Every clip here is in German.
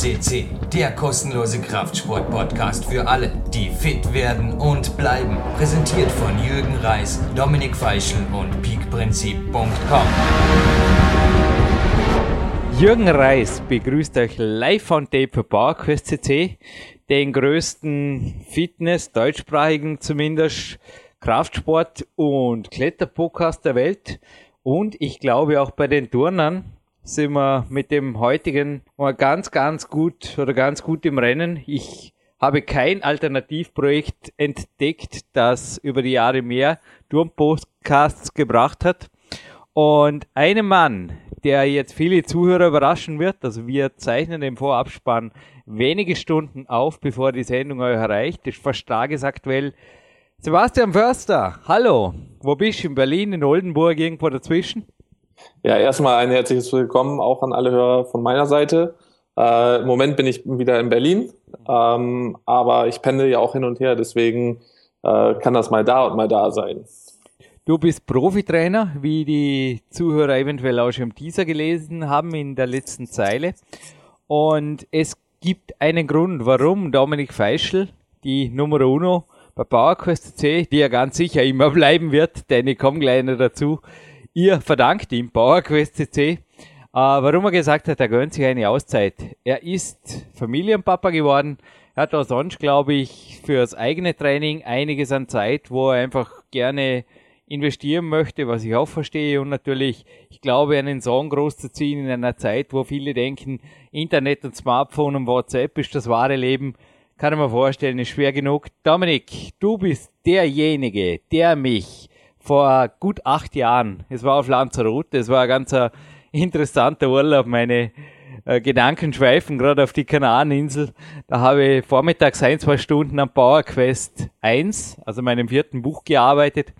CC, der kostenlose Kraftsport-Podcast für alle, die fit werden und bleiben. Präsentiert von Jürgen Reis, Dominik Feischl und peakprinzip.com. Jürgen Reis begrüßt euch live von Tape für PowerQuest CC, den größten Fitness, deutschsprachigen zumindest, Kraftsport- und Kletterpodcast der Welt. Und ich glaube auch bei den Turnern sind wir mit dem heutigen mal ganz, ganz gut oder ganz gut im Rennen. Ich habe kein Alternativprojekt entdeckt, das über die Jahre mehr Turnpodcasts gebracht hat. Und einem Mann, der jetzt viele Zuhörer überraschen wird, also wir zeichnen den Vorabspann wenige Stunden auf, bevor die Sendung euch erreicht, ist fast tagesaktuell. Sebastian Förster, hallo, wo bist du? In Berlin, in Oldenburg, irgendwo dazwischen? Ja, erstmal ein herzliches Willkommen auch an alle Hörer von meiner Seite. Äh, Im Moment bin ich wieder in Berlin, ähm, aber ich pendel ja auch hin und her, deswegen äh, kann das mal da und mal da sein. Du bist Profitrainer, wie die Zuhörer eventuell auch schon im Teaser gelesen haben in der letzten Zeile. Und es gibt einen Grund, warum Dominik Feischl, die Nummer Uno bei PowerQuest C, die ja ganz sicher immer bleiben wird, denn ich komme gleich noch dazu, ihr verdankt ihm PowerQuest CC, äh, warum er gesagt hat, er gönnt sich eine Auszeit. Er ist Familienpapa geworden. Er hat auch sonst, glaube ich, für das eigene Training einiges an Zeit, wo er einfach gerne investieren möchte, was ich auch verstehe. Und natürlich, ich glaube, einen Song großzuziehen in einer Zeit, wo viele denken, Internet und Smartphone und WhatsApp ist das wahre Leben, kann ich mir vorstellen, ist schwer genug. Dominik, du bist derjenige, der mich vor gut acht Jahren. Es war auf Lanzarote. Es war ein ganz äh, interessanter Urlaub. Meine äh, Gedanken schweifen gerade auf die Kanareninsel. Da habe ich vormittags ein, zwei Stunden am Power Quest 1, also meinem vierten Buch gearbeitet.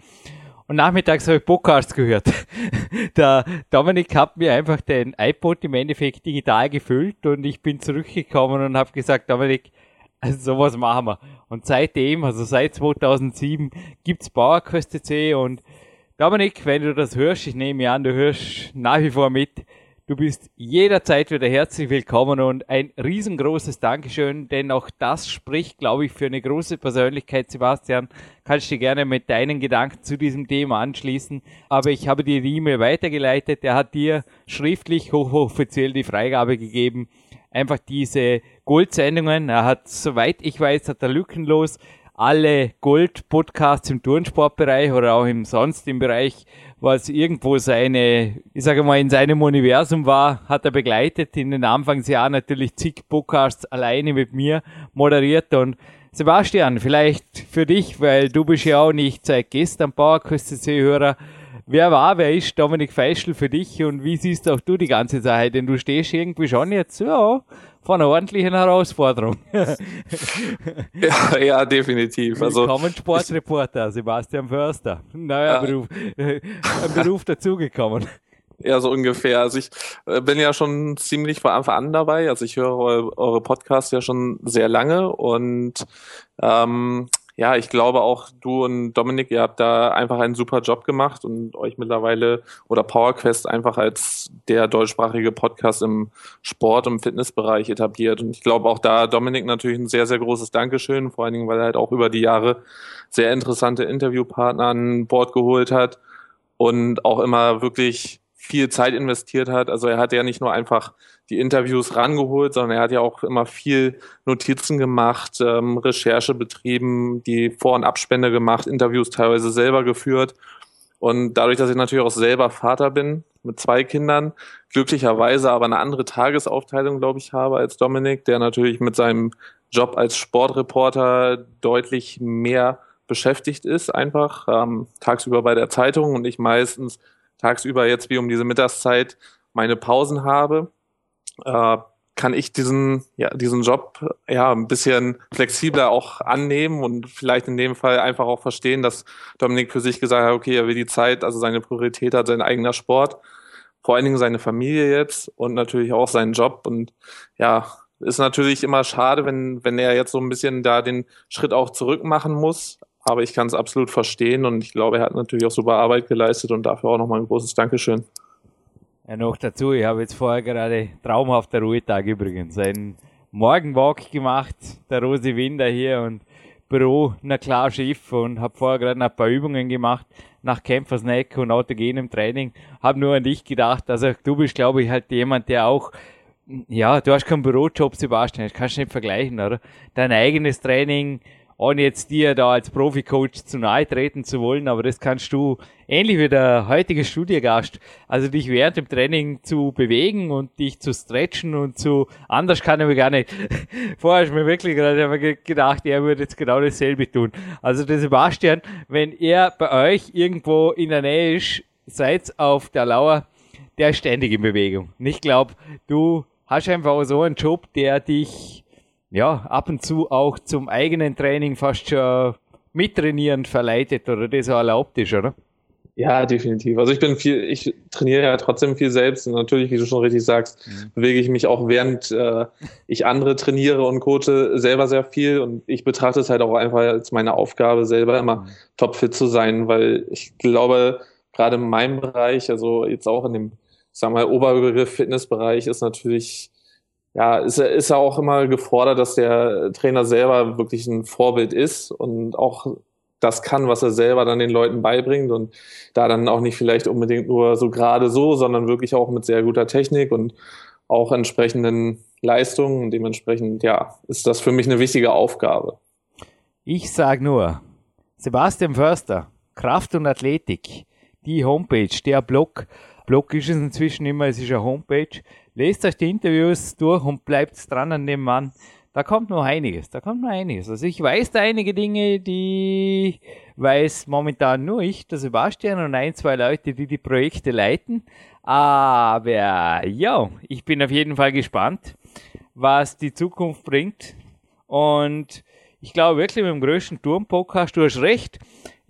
Und nachmittags habe ich Podcasts gehört. Der Dominik hat mir einfach den iPod im Endeffekt digital gefüllt und ich bin zurückgekommen und habe gesagt, Dominik, also sowas machen wir. Und seitdem, also seit 2007, gibt's PowerQuest C und Dominik, wenn du das hörst, ich nehme an, du hörst nach wie vor mit. Du bist jederzeit wieder herzlich willkommen und ein riesengroßes Dankeschön, denn auch das spricht, glaube ich, für eine große Persönlichkeit. Sebastian, kannst du gerne mit deinen Gedanken zu diesem Thema anschließen. Aber ich habe dir die E-Mail weitergeleitet. Er hat dir schriftlich hochoffiziell die Freigabe gegeben, einfach diese Goldsendungen. Er hat, soweit ich weiß, hat er lückenlos alle Gold-Podcasts im Turnsportbereich oder auch im sonst im Bereich, was irgendwo seine, ich sage mal, in seinem Universum war, hat er begleitet. In den Anfangsjahren natürlich zig Podcasts alleine mit mir moderiert und Sebastian, vielleicht für dich, weil du bist ja auch nicht seit gestern PowerQuest-hörer, Wer war, wer ist Dominik Feischl für dich und wie siehst auch du die ganze Sache? Denn du stehst irgendwie schon jetzt ja, vor einer ordentlichen Herausforderung. ja, ja, definitiv. Also, Willkommen Sportreporter, Sebastian Förster. Neuer ja. Beruf, ein Beruf dazugekommen. Ja, so ungefähr. Also ich äh, bin ja schon ziemlich von Anfang an dabei. Also ich höre eure, eure Podcasts ja schon sehr lange und ähm, ja, ich glaube auch du und Dominik, ihr habt da einfach einen super Job gemacht und euch mittlerweile oder PowerQuest einfach als der deutschsprachige Podcast im Sport- und Fitnessbereich etabliert. Und ich glaube auch da Dominik natürlich ein sehr, sehr großes Dankeschön, vor allen Dingen, weil er halt auch über die Jahre sehr interessante Interviewpartner an Bord geholt hat und auch immer wirklich viel Zeit investiert hat. Also er hat ja nicht nur einfach die Interviews rangeholt, sondern er hat ja auch immer viel Notizen gemacht, ähm, Recherche betrieben, die Vor- und Abspende gemacht, Interviews teilweise selber geführt. Und dadurch, dass ich natürlich auch selber Vater bin mit zwei Kindern, glücklicherweise aber eine andere Tagesaufteilung, glaube ich, habe als Dominik, der natürlich mit seinem Job als Sportreporter deutlich mehr beschäftigt ist, einfach ähm, tagsüber bei der Zeitung und ich meistens tagsüber jetzt wie um diese Mittagszeit meine Pausen habe äh, kann ich diesen, ja, diesen Job ja ein bisschen flexibler auch annehmen und vielleicht in dem Fall einfach auch verstehen, dass Dominik für sich gesagt hat, okay, er will die Zeit, also seine Priorität hat sein eigener Sport, vor allen Dingen seine Familie jetzt und natürlich auch seinen Job und ja, ist natürlich immer schade, wenn, wenn er jetzt so ein bisschen da den Schritt auch zurück machen muss. Aber ich kann es absolut verstehen und ich glaube, er hat natürlich auch super Arbeit geleistet und dafür auch nochmal ein großes Dankeschön. Ja, noch dazu, ich habe jetzt vorher gerade traumhafter Ruhetag übrigens. Ein Morgenwalk gemacht, der Rosi Winder hier und Büro, na klar, Schiff und habe vorher gerade ein paar Übungen gemacht nach Kämpfersnack und autogenem Training. Habe nur an dich gedacht. Also du bist, glaube ich, halt jemand, der auch ja, du hast keinen Bürojob, Sebastian, das kannst du nicht vergleichen, oder? Dein eigenes Training, ohne jetzt dir da als Profi-Coach zu nahe treten zu wollen, aber das kannst du ähnlich wie der heutige Studiegast, also dich während dem Training zu bewegen und dich zu stretchen und zu, anders kann ich mir gar nicht. Vorher du mir wirklich gerade gedacht, er würde jetzt genau dasselbe tun. Also der Sebastian, wenn er bei euch irgendwo in der Nähe ist, seid auf der Lauer, der ist ständig in Bewegung. Und ich glaube, du hast einfach so einen Job, der dich ja ab und zu auch zum eigenen Training fast schon mittrainieren verleitet oder das auch erlaubt ist, oder? Ja, definitiv. Also ich bin viel, ich trainiere ja trotzdem viel selbst und natürlich, wie du schon richtig sagst, mhm. bewege ich mich auch während äh, ich andere trainiere und coache selber sehr viel und ich betrachte es halt auch einfach als meine Aufgabe, selber immer mhm. topfit zu sein, weil ich glaube, gerade in meinem Bereich, also jetzt auch in dem sag mal, Oberbegriff Fitnessbereich ist natürlich, ja, ist, ist ja auch immer gefordert, dass der Trainer selber wirklich ein Vorbild ist und auch das kann, was er selber dann den Leuten beibringt und da dann auch nicht vielleicht unbedingt nur so gerade so, sondern wirklich auch mit sehr guter Technik und auch entsprechenden Leistungen. Und dementsprechend, ja, ist das für mich eine wichtige Aufgabe. Ich sage nur, Sebastian Förster, Kraft und Athletik, die Homepage, der Blog, Blog ist es inzwischen immer, es ist eine Homepage. Lest euch die Interviews durch und bleibt dran an dem Mann. Da kommt noch einiges, da kommt noch einiges. Also ich weiß da einige Dinge, die weiß momentan nur ich, der Sebastian und ein, zwei Leute, die die Projekte leiten. Aber ja, ich bin auf jeden Fall gespannt, was die Zukunft bringt. Und ich glaube wirklich mit dem größten Turm-Podcast, du hast recht,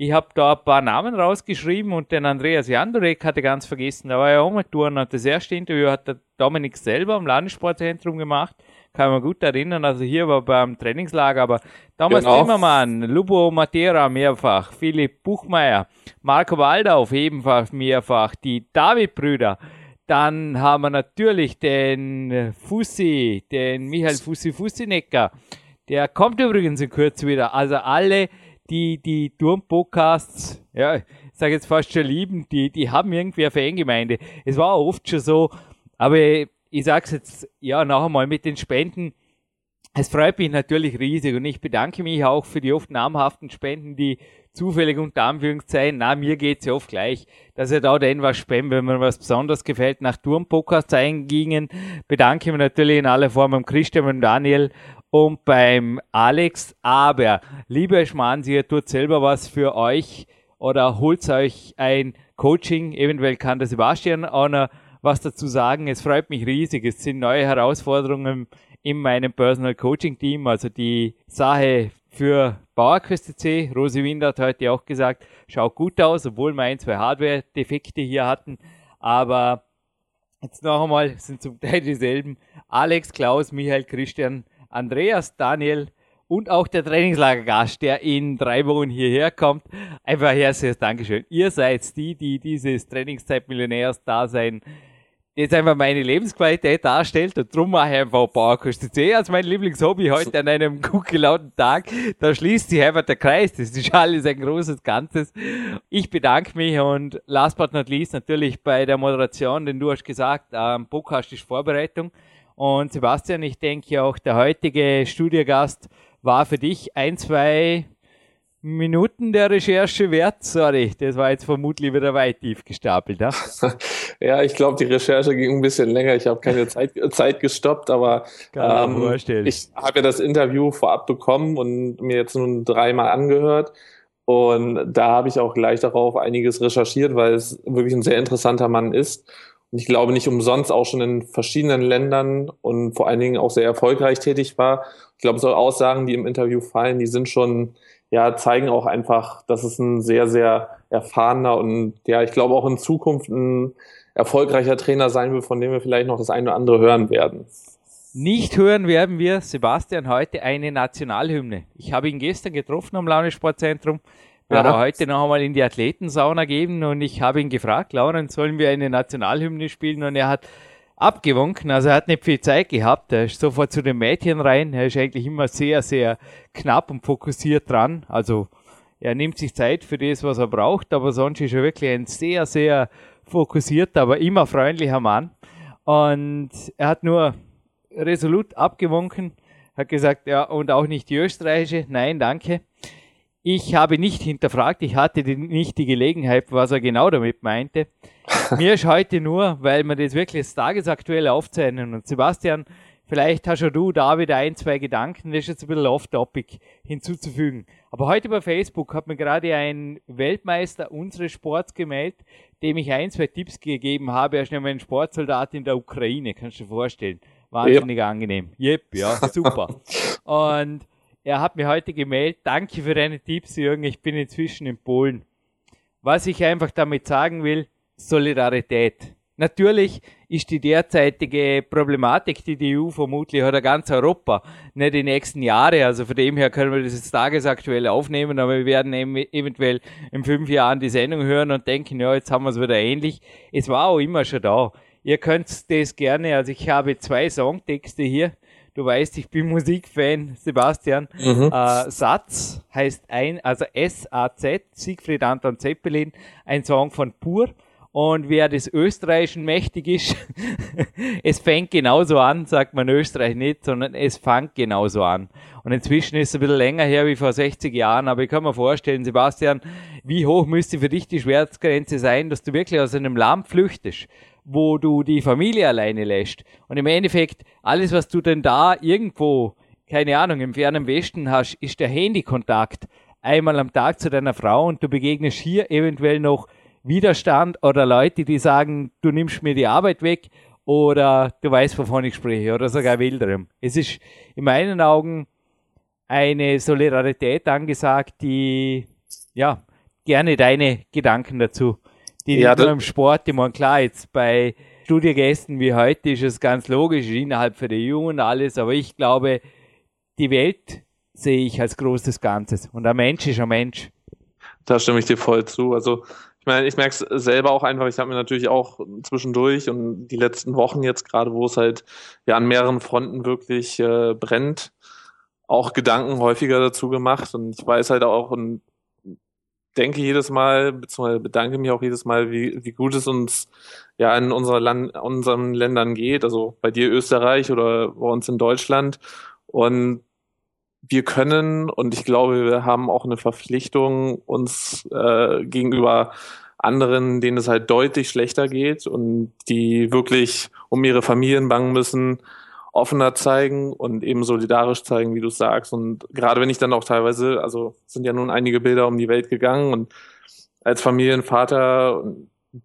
ich habe da ein paar Namen rausgeschrieben und den Andreas Jandorek hatte ganz vergessen, da war ja auch mit Touren und das erste Interview hat der Dominik selber im Landessportzentrum gemacht. Kann man gut erinnern, also hier war beim Trainingslager, aber Thomas genau. Zimmermann, Lubo Matera mehrfach, Philipp Buchmeier, Marco Waldauf ebenfalls mehrfach, die David-Brüder, dann haben wir natürlich den Fussi, den Michael Fussi Fussinecker, der kommt übrigens in Kürze wieder, also alle, die, die Turm-Podcasts, ja, ich sage jetzt fast schon lieben, die, die haben irgendwie eine Fangemeinde. Es war oft schon so, aber ich sage es jetzt, ja, noch einmal mit den Spenden. Es freut mich natürlich riesig und ich bedanke mich auch für die oft namhaften Spenden, die zufällig unter Anführungszeichen, na, mir geht's ja oft gleich, dass ihr da denn was spenden, wenn mir was besonders gefällt, nach Turm-Podcasts eingingen. Bedanke ich mich natürlich in aller Form am Christian und Daniel und beim Alex. Aber, liebe Schmarrns, ihr tut selber was für euch oder holt euch ein Coaching. Eventuell kann der Sebastian auch noch was dazu sagen. Es freut mich riesig. Es sind neue Herausforderungen in meinem Personal Coaching Team. Also die Sache für Bauerquest C. Rosi Wind hat heute auch gesagt, schaut gut aus, obwohl wir ein, zwei Hardware-Defekte hier hatten. Aber jetzt noch einmal, sind zum Teil dieselben. Alex, Klaus, Michael, Christian, Andreas, Daniel und auch der Trainingslagergast, der in drei Wochen hierher kommt. Einfach herzliches Dankeschön. Ihr seid die, die dieses Trainingszeit-Millionärs-Dasein jetzt einfach meine Lebensqualität darstellt und drum mache ich einfach Bauerkost C als mein Lieblingshobby heute an einem gut gelaunten Tag. Da schließt sich einfach der Kreis. Das ist alles ein großes Ganzes. Ich bedanke mich und last but not least natürlich bei der Moderation, denn du hast gesagt, ähm, Podcast ist Vorbereitung. Und Sebastian, ich denke auch der heutige Studiogast war für dich ein, zwei Minuten der Recherche wert. Sorry, das war jetzt vermutlich wieder weit tief gestapelt. Ja, ja ich glaube, die Recherche ging ein bisschen länger. Ich habe keine Zeit, Zeit gestoppt, aber ähm, ich habe ja das Interview vorab bekommen und mir jetzt nun dreimal angehört. Und da habe ich auch gleich darauf einiges recherchiert, weil es wirklich ein sehr interessanter Mann ist. Ich glaube nicht umsonst auch schon in verschiedenen Ländern und vor allen Dingen auch sehr erfolgreich tätig war. Ich glaube, so Aussagen, die im Interview fallen, die sind schon, ja, zeigen auch einfach, dass es ein sehr, sehr erfahrener und ja, ich glaube auch in Zukunft ein erfolgreicher Trainer sein wird, von dem wir vielleicht noch das eine oder andere hören werden. Nicht hören werden wir Sebastian heute eine Nationalhymne. Ich habe ihn gestern getroffen am Laune-Sportzentrum werde heute noch einmal in die Athletensauna geben und ich habe ihn gefragt, Lauren, sollen wir eine Nationalhymne spielen? Und er hat abgewunken. Also er hat nicht viel Zeit gehabt. Er ist sofort zu den Mädchen rein. Er ist eigentlich immer sehr, sehr knapp und fokussiert dran. Also er nimmt sich Zeit für das, was er braucht, aber sonst ist er wirklich ein sehr, sehr fokussierter, aber immer freundlicher Mann. Und er hat nur resolut abgewunken, hat gesagt, ja, und auch nicht die österreichische. Nein, danke. Ich habe nicht hinterfragt, ich hatte die, nicht die Gelegenheit, was er genau damit meinte. Mir ist heute nur, weil wir das wirklich das tagesaktuell aufzeichnen. Und Sebastian, vielleicht hast du da wieder ein, zwei Gedanken, das ist jetzt ein bisschen off-topic hinzuzufügen. Aber heute bei Facebook hat mir gerade ein Weltmeister unseres Sports gemeldet, dem ich ein, zwei Tipps gegeben habe. Er ist nämlich ein Sportsoldat in der Ukraine, kannst du dir vorstellen. Wahnsinnig yep. angenehm. Yep, ja, super. Und er hat mir heute gemeldet, danke für deine Tipps, Jürgen, ich bin inzwischen in Polen. Was ich einfach damit sagen will, Solidarität. Natürlich ist die derzeitige Problematik, die die EU vermutlich oder ganz Europa nicht die nächsten Jahre, also von dem her können wir das jetzt tagesaktuell aufnehmen, aber wir werden eventuell in fünf Jahren die Sendung hören und denken, ja, jetzt haben wir es wieder ähnlich. Es war auch immer schon da. Ihr könnt das gerne, also ich habe zwei Songtexte hier, Du weißt, ich bin Musikfan, Sebastian. Mhm. Äh, Satz heißt ein, also S-A-Z, Siegfried Anton Zeppelin, ein Song von Pur. Und wer des Österreichischen mächtig ist, es fängt genauso an, sagt man Österreich nicht, sondern es fängt genauso an. Und inzwischen ist es ein bisschen länger her wie vor 60 Jahren, aber ich kann mir vorstellen, Sebastian, wie hoch müsste für dich die Schmerzgrenze sein, dass du wirklich aus einem Land flüchtest? Wo du die Familie alleine lässt. Und im Endeffekt, alles, was du denn da irgendwo, keine Ahnung, im fernen Westen hast, ist der Handykontakt einmal am Tag zu deiner Frau und du begegnest hier eventuell noch Widerstand oder Leute, die sagen, du nimmst mir die Arbeit weg oder du weißt, wovon ich spreche oder sogar wilderem. Es ist in meinen Augen eine Solidarität angesagt, die, ja, gerne deine Gedanken dazu die ja, nicht nur im Sport, ich meine, klar, jetzt bei Studiengästen wie heute ist es ganz logisch, innerhalb für die Jungen alles, aber ich glaube, die Welt sehe ich als großes Ganzes und ein Mensch ist ein Mensch. Da stimme ich dir voll zu. Also ich meine, ich merke es selber auch einfach, ich habe mir natürlich auch zwischendurch und die letzten Wochen jetzt gerade, wo es halt ja an mehreren Fronten wirklich äh, brennt, auch Gedanken häufiger dazu gemacht und ich weiß halt auch und denke jedes Mal, beziehungsweise bedanke mich auch jedes Mal, wie, wie gut es uns ja in unserer Land, unseren Ländern geht, also bei dir Österreich oder bei uns in Deutschland. Und wir können, und ich glaube, wir haben auch eine Verpflichtung, uns äh, gegenüber anderen, denen es halt deutlich schlechter geht und die wirklich um ihre Familien bangen müssen, offener zeigen und eben solidarisch zeigen, wie du sagst. Und gerade wenn ich dann auch teilweise, also sind ja nun einige Bilder um die Welt gegangen und als Familienvater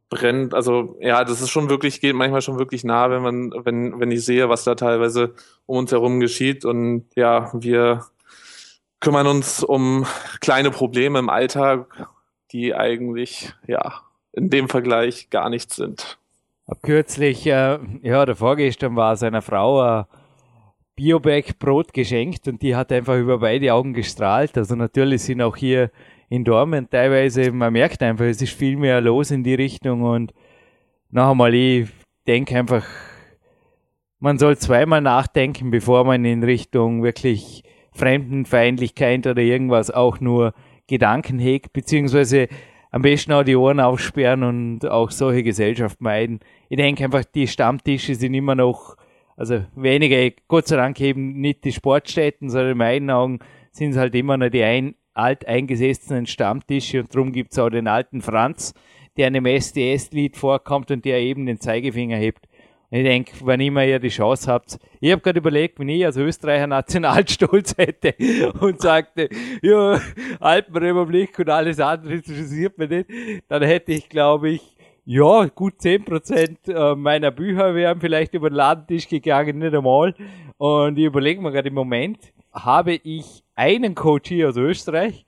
brennt, also ja, das ist schon wirklich, geht manchmal schon wirklich nah, wenn man, wenn, wenn ich sehe, was da teilweise um uns herum geschieht. Und ja, wir kümmern uns um kleine Probleme im Alltag, die eigentlich, ja, in dem Vergleich gar nichts sind. Hab kürzlich, äh, ja, der vorgestern war seiner Frau ein Biobag-Brot geschenkt und die hat einfach über beide Augen gestrahlt. Also natürlich sind auch hier in Dortmund teilweise, man merkt einfach, es ist viel mehr los in die Richtung und noch einmal, ich denke einfach, man soll zweimal nachdenken, bevor man in Richtung wirklich Fremdenfeindlichkeit oder irgendwas auch nur Gedanken hegt, beziehungsweise am besten auch die Ohren aufsperren und auch solche Gesellschaft meiden. Ich denke einfach, die Stammtische sind immer noch, also weniger, Gott sei Dank eben nicht die Sportstätten, sondern in meinen Augen sind es halt immer noch die ein, alteingesessenen Stammtische und darum gibt's auch den alten Franz, der in einem SDS-Lied vorkommt und der eben den Zeigefinger hebt. Ich denke, wenn immer ihr die Chance habt, ich habe gerade überlegt, wenn ich als Österreicher Nationalstolz hätte und sagte, ja, Alpenrepublik und alles andere interessiert mich nicht, dann hätte ich, glaube ich, ja, gut 10% äh, meiner Bücher wären vielleicht über den Ladentisch gegangen, nicht einmal. Und ich überlege mir gerade im Moment, habe ich einen Coach hier aus Österreich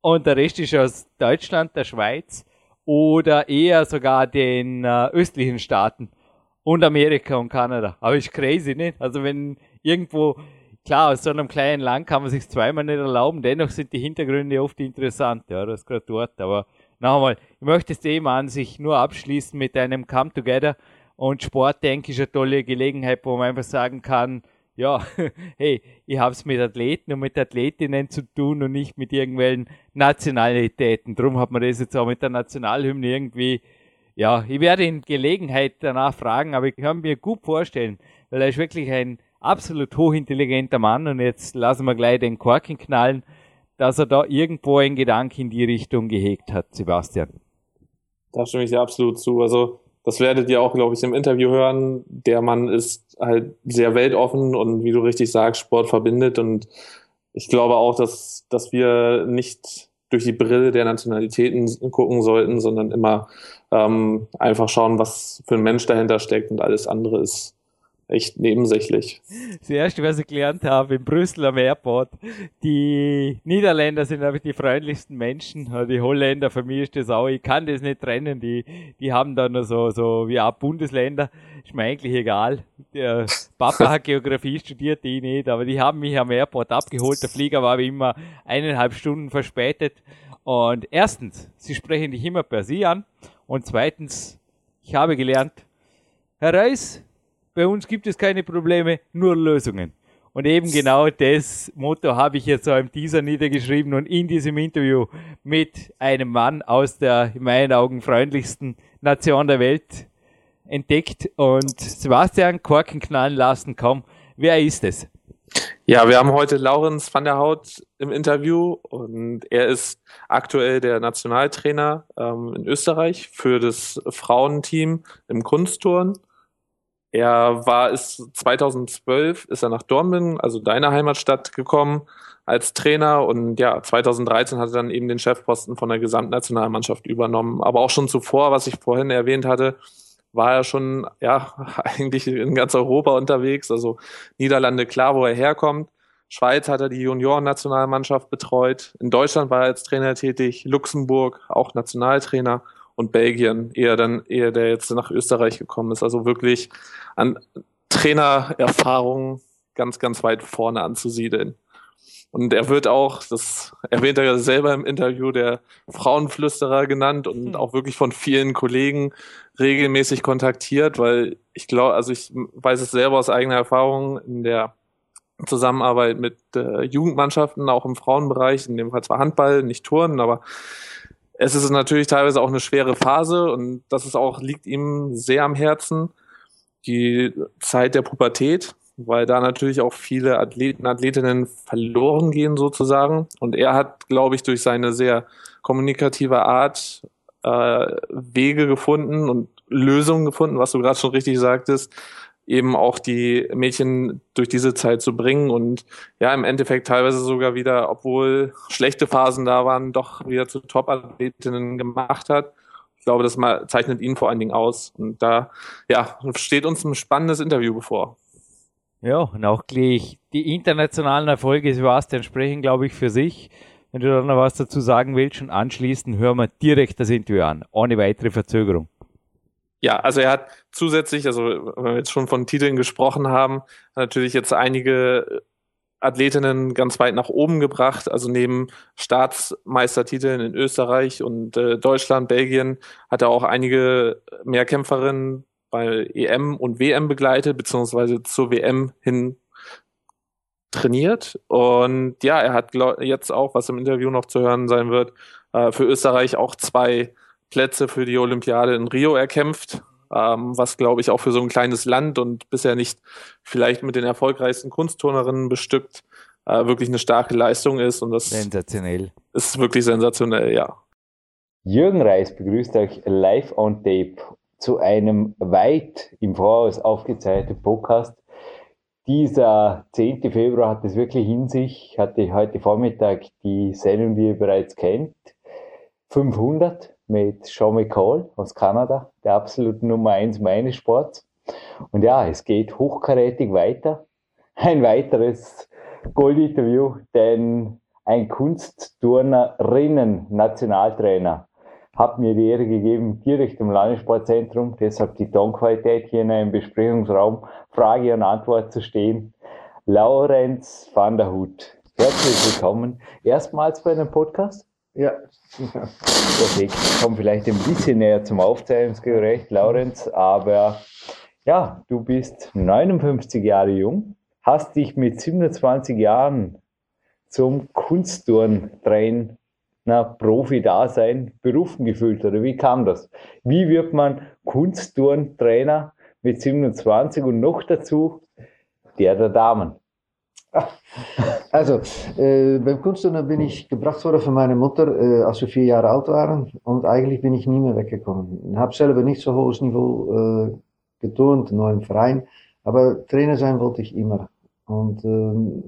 und der Rest ist aus Deutschland, der Schweiz oder eher sogar den äh, östlichen Staaten und Amerika und Kanada. Aber ist crazy, nicht? Also wenn irgendwo, klar, aus so einem kleinen Land kann man sich zweimal nicht erlauben, dennoch sind die Hintergründe oft interessant, ja, das ist gerade dort. Aber noch einmal, ich möchte das Thema an sich nur abschließen mit einem Come Together, Und Sport, denke ich, ist eine tolle Gelegenheit, wo man einfach sagen kann, ja, hey, ich habe es mit Athleten und mit Athletinnen zu tun und nicht mit irgendwelchen Nationalitäten. Drum hat man das jetzt auch mit der Nationalhymne irgendwie, ja, ich werde ihn Gelegenheit danach fragen, aber ich kann mir gut vorstellen, weil er ist wirklich ein absolut hochintelligenter Mann und jetzt lassen wir gleich den Korken knallen, dass er da irgendwo einen Gedanken in die Richtung gehegt hat, Sebastian. Da stimme ich dir absolut zu. Also das werdet ihr auch, glaube ich, im Interview hören. Der Mann ist halt sehr weltoffen und wie du richtig sagst, Sport verbindet. Und ich glaube auch, dass, dass wir nicht durch die Brille der Nationalitäten gucken sollten, sondern immer ähm, einfach schauen, was für ein Mensch dahinter steckt und alles andere ist echt nebensächlich. Das erste, was ich gelernt habe in Brüssel am Airport, die Niederländer sind einfach die freundlichsten Menschen, die Holländer, für mich ist das auch, ich kann das nicht trennen, die, die haben da nur so, so wie auch Bundesländer, ist mir eigentlich egal. Der Papa hat Geografie studiert, die nicht, aber die haben mich am Airport abgeholt, der Flieger war wie immer eineinhalb Stunden verspätet. Und erstens, sie sprechen dich immer per Sie an. Und zweitens, ich habe gelernt, Herr Reis, bei uns gibt es keine Probleme, nur Lösungen. Und eben genau das Motto habe ich jetzt so im Teaser niedergeschrieben und in diesem Interview mit einem Mann aus der in meinen Augen freundlichsten Nation der Welt entdeckt und Sebastian Korken knallen lassen. Komm, wer ist es? Ja, wir haben heute Laurens van der Hout im Interview und er ist aktuell der Nationaltrainer ähm, in Österreich für das Frauenteam im Kunstturn er war, ist 2012 ist er nach Dornbirn, also deine Heimatstadt, gekommen als Trainer und ja, 2013 hat er dann eben den Chefposten von der Gesamtnationalmannschaft übernommen. Aber auch schon zuvor, was ich vorhin erwähnt hatte, war er schon ja eigentlich in ganz Europa unterwegs. Also Niederlande klar, wo er herkommt. Schweiz hat er die Junioren-Nationalmannschaft betreut. In Deutschland war er als Trainer tätig. Luxemburg auch Nationaltrainer und Belgien, eher dann, eher der jetzt nach Österreich gekommen ist. Also wirklich an Trainererfahrung ganz, ganz weit vorne anzusiedeln. Und er wird auch, das erwähnt er ja selber im Interview, der Frauenflüsterer genannt und mhm. auch wirklich von vielen Kollegen regelmäßig kontaktiert, weil ich glaube, also ich weiß es selber aus eigener Erfahrung in der Zusammenarbeit mit äh, Jugendmannschaften, auch im Frauenbereich, in dem Fall zwar Handball, nicht Turnen, aber es ist natürlich teilweise auch eine schwere Phase und das ist auch, liegt ihm sehr am Herzen, die Zeit der Pubertät, weil da natürlich auch viele Athleten, Athletinnen verloren gehen sozusagen. Und er hat, glaube ich, durch seine sehr kommunikative Art äh, Wege gefunden und Lösungen gefunden, was du gerade schon richtig sagtest, eben auch die Mädchen durch diese Zeit zu bringen und ja, im Endeffekt teilweise sogar wieder, obwohl schlechte Phasen da waren, doch wieder zu Top-Athletinnen gemacht hat. Ich glaube, das mal zeichnet ihn vor allen Dingen aus. Und da, ja, steht uns ein spannendes Interview bevor. Ja, und auch gleich die internationalen Erfolge, Sebastian, sprechen, glaube ich, für sich. Wenn du da noch was dazu sagen willst und anschließend hören wir direkt das Interview an, ohne weitere Verzögerung. Ja, also er hat zusätzlich, also wenn wir jetzt schon von Titeln gesprochen haben, natürlich jetzt einige Athletinnen ganz weit nach oben gebracht. Also neben Staatsmeistertiteln in Österreich und äh, Deutschland, Belgien hat er auch einige Mehrkämpferinnen bei EM und WM begleitet, beziehungsweise zur WM hin trainiert. Und ja, er hat jetzt auch, was im Interview noch zu hören sein wird, äh, für Österreich auch zwei Plätze für die Olympiade in Rio erkämpft, ähm, was glaube ich auch für so ein kleines Land und bisher nicht vielleicht mit den erfolgreichsten Kunstturnerinnen bestückt, äh, wirklich eine starke Leistung ist. Und das sensationell. ist wirklich sensationell, ja. Jürgen Reis begrüßt euch live on tape zu einem weit im Voraus aufgezeichneten Podcast. Dieser 10. Februar hat es wirklich in sich. Ich hatte heute Vormittag die Sendung, die ihr bereits kennt. 500 mit Sean McCall aus Kanada, der absolute Nummer eins meines Sports. Und ja, es geht hochkarätig weiter. Ein weiteres Goldinterview, denn ein Kunstturnerinnen-Nationaltrainer hat mir die Ehre gegeben, direkt im Landessportzentrum, deshalb die Tonqualität hier in einem Besprechungsraum, Frage und Antwort zu stehen. Laurenz van der Hut. Herzlich willkommen erstmals bei einem Podcast. Ja. Perfekt. Ich komme vielleicht ein bisschen näher zum Aufzeichnungsgerecht, Laurenz, aber ja, du bist 59 Jahre jung, hast dich mit 27 Jahren zum Kunstturntrainer Profi-Dasein berufen gefühlt, oder wie kam das? Wie wird man Kunstturntrainer mit 27 und noch dazu der der Damen? Also, äh, beim Kunstturner bin ich gebracht worden von meiner Mutter, äh, als wir vier Jahre alt waren. Und eigentlich bin ich nie mehr weggekommen. Ich habe selber nicht so hohes Niveau äh, geturnt, nur im Verein. Aber Trainer sein wollte ich immer. Und ähm,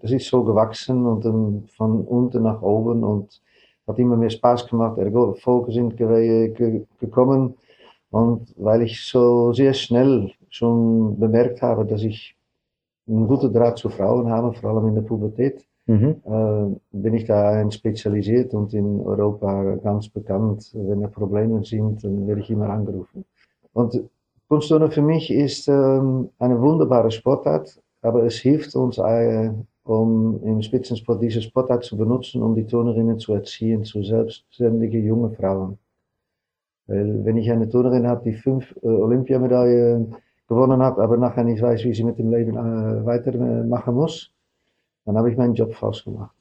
das ist so gewachsen und dann von unten nach oben und hat immer mehr Spaß gemacht. Erfolge sind ge ge gekommen. Und weil ich so sehr schnell schon bemerkt habe, dass ich einen guten Draht zu Frauen habe, vor allem in der Pubertät, mhm. äh, bin ich da spezialisiert und in Europa ganz bekannt. Wenn da Probleme sind, dann werde ich immer angerufen. Und Kunstturnen für mich ist ähm, eine wunderbare Sportart, aber es hilft uns, äh, um im Spitzensport diese Sportart zu benutzen, um die Turnerinnen zu erziehen, zu selbstständige junge Frauen. Weil wenn ich eine Turnerin habe, die fünf äh, Olympiamedaillen gewonnen hat, aber nachher nicht weiß, wie sie mit dem Leben äh, weitermachen muss, dann habe ich meinen Job falsch gemacht.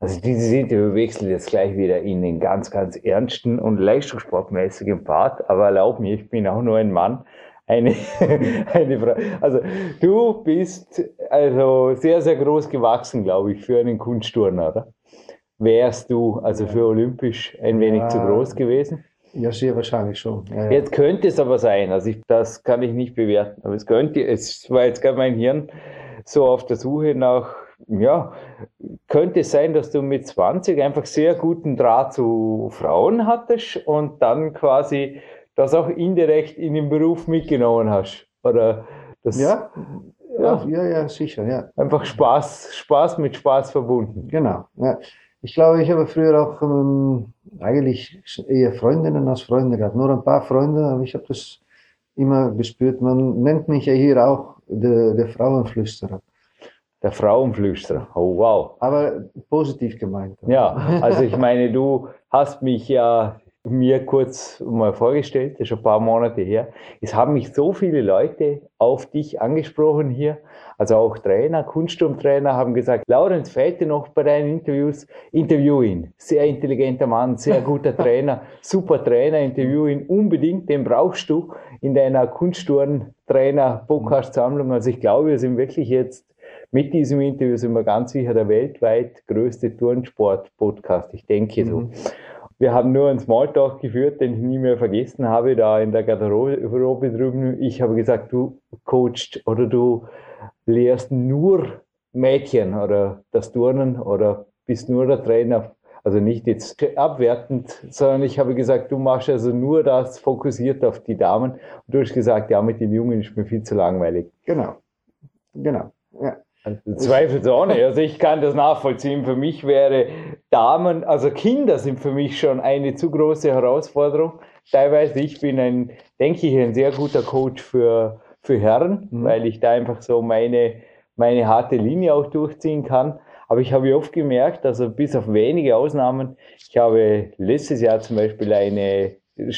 Also diese Interview wechselt jetzt gleich wieder in den ganz, ganz ernsten und leistungssportmäßigen Part, aber erlaub mir, ich bin auch nur ein Mann, eine, eine Frau. Also du bist also sehr, sehr groß gewachsen, glaube ich, für einen Kunstturner, oder? Wärst du also für olympisch ein wenig ja. zu groß gewesen? Ja, sehr wahrscheinlich schon. Ja, ja. Jetzt könnte es aber sein, also ich, das kann ich nicht bewerten, aber es könnte, es war jetzt gerade mein Hirn so auf der Suche nach, ja, könnte es sein, dass du mit 20 einfach sehr guten Draht zu Frauen hattest und dann quasi das auch indirekt in den Beruf mitgenommen hast? Oder das, ja, ja, ja, ja, sicher, ja. Einfach Spaß, Spaß mit Spaß verbunden. Genau. Ja. Ich glaube, ich habe früher auch ähm, eigentlich eher Freundinnen als Freunde gehabt. Nur ein paar Freunde, aber ich habe das immer gespürt. Man nennt mich ja hier auch der, der Frauenflüsterer. Der Frauenflüsterer, oh wow. Aber positiv gemeint. Ja, also ich meine, du hast mich ja mir kurz mal vorgestellt, das ist schon ein paar Monate her. Es haben mich so viele Leute auf dich angesprochen hier, also auch Trainer, Kunststurmtrainer haben gesagt, Laurenz fehlte noch bei deinen Interviews, interview ihn. Sehr intelligenter Mann, sehr guter Trainer, super Trainer, interview ihn unbedingt, den brauchst du in deiner Kunststurm-Trainer-Podcast-Sammlung. Also ich glaube, wir sind wirklich jetzt mit diesem Interview sind wir ganz sicher der weltweit größte Turnsport-Podcast. Ich denke so. Mhm. Wir haben nur einen Smalltalk geführt, den ich nie mehr vergessen habe, da in der Garderobe drüben. Ich habe gesagt, du coachst oder du lehrst nur Mädchen oder das Turnen oder bist nur der Trainer. Also nicht jetzt abwertend, sondern ich habe gesagt, du machst also nur das fokussiert auf die Damen. Und du hast gesagt, ja, mit den Jungen ist mir viel zu langweilig. Genau. Genau. Ja. Zweifelsohne. Also ich kann das nachvollziehen. Für mich wäre Damen, also Kinder sind für mich schon eine zu große Herausforderung. Teilweise, ich bin ein, denke ich, ein sehr guter Coach für, für Herren, mhm. weil ich da einfach so meine, meine harte Linie auch durchziehen kann. Aber ich habe oft gemerkt, also bis auf wenige Ausnahmen, ich habe letztes Jahr zum Beispiel eine,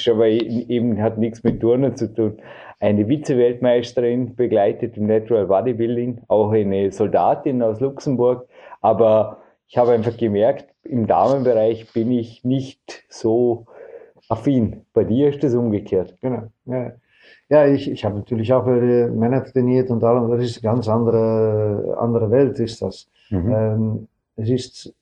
aber eben hat nichts mit Turnen zu tun, eine Vize-Weltmeisterin begleitet im Natural Bodybuilding, auch eine Soldatin aus Luxemburg. Aber ich habe einfach gemerkt, im Damenbereich bin ich nicht so affin. Bei dir ist das umgekehrt. Genau. Ja, ja ich, ich habe natürlich auch Männer trainiert und allem. Das ist eine ganz andere, andere Welt, ist das. Mhm. Ähm, es ist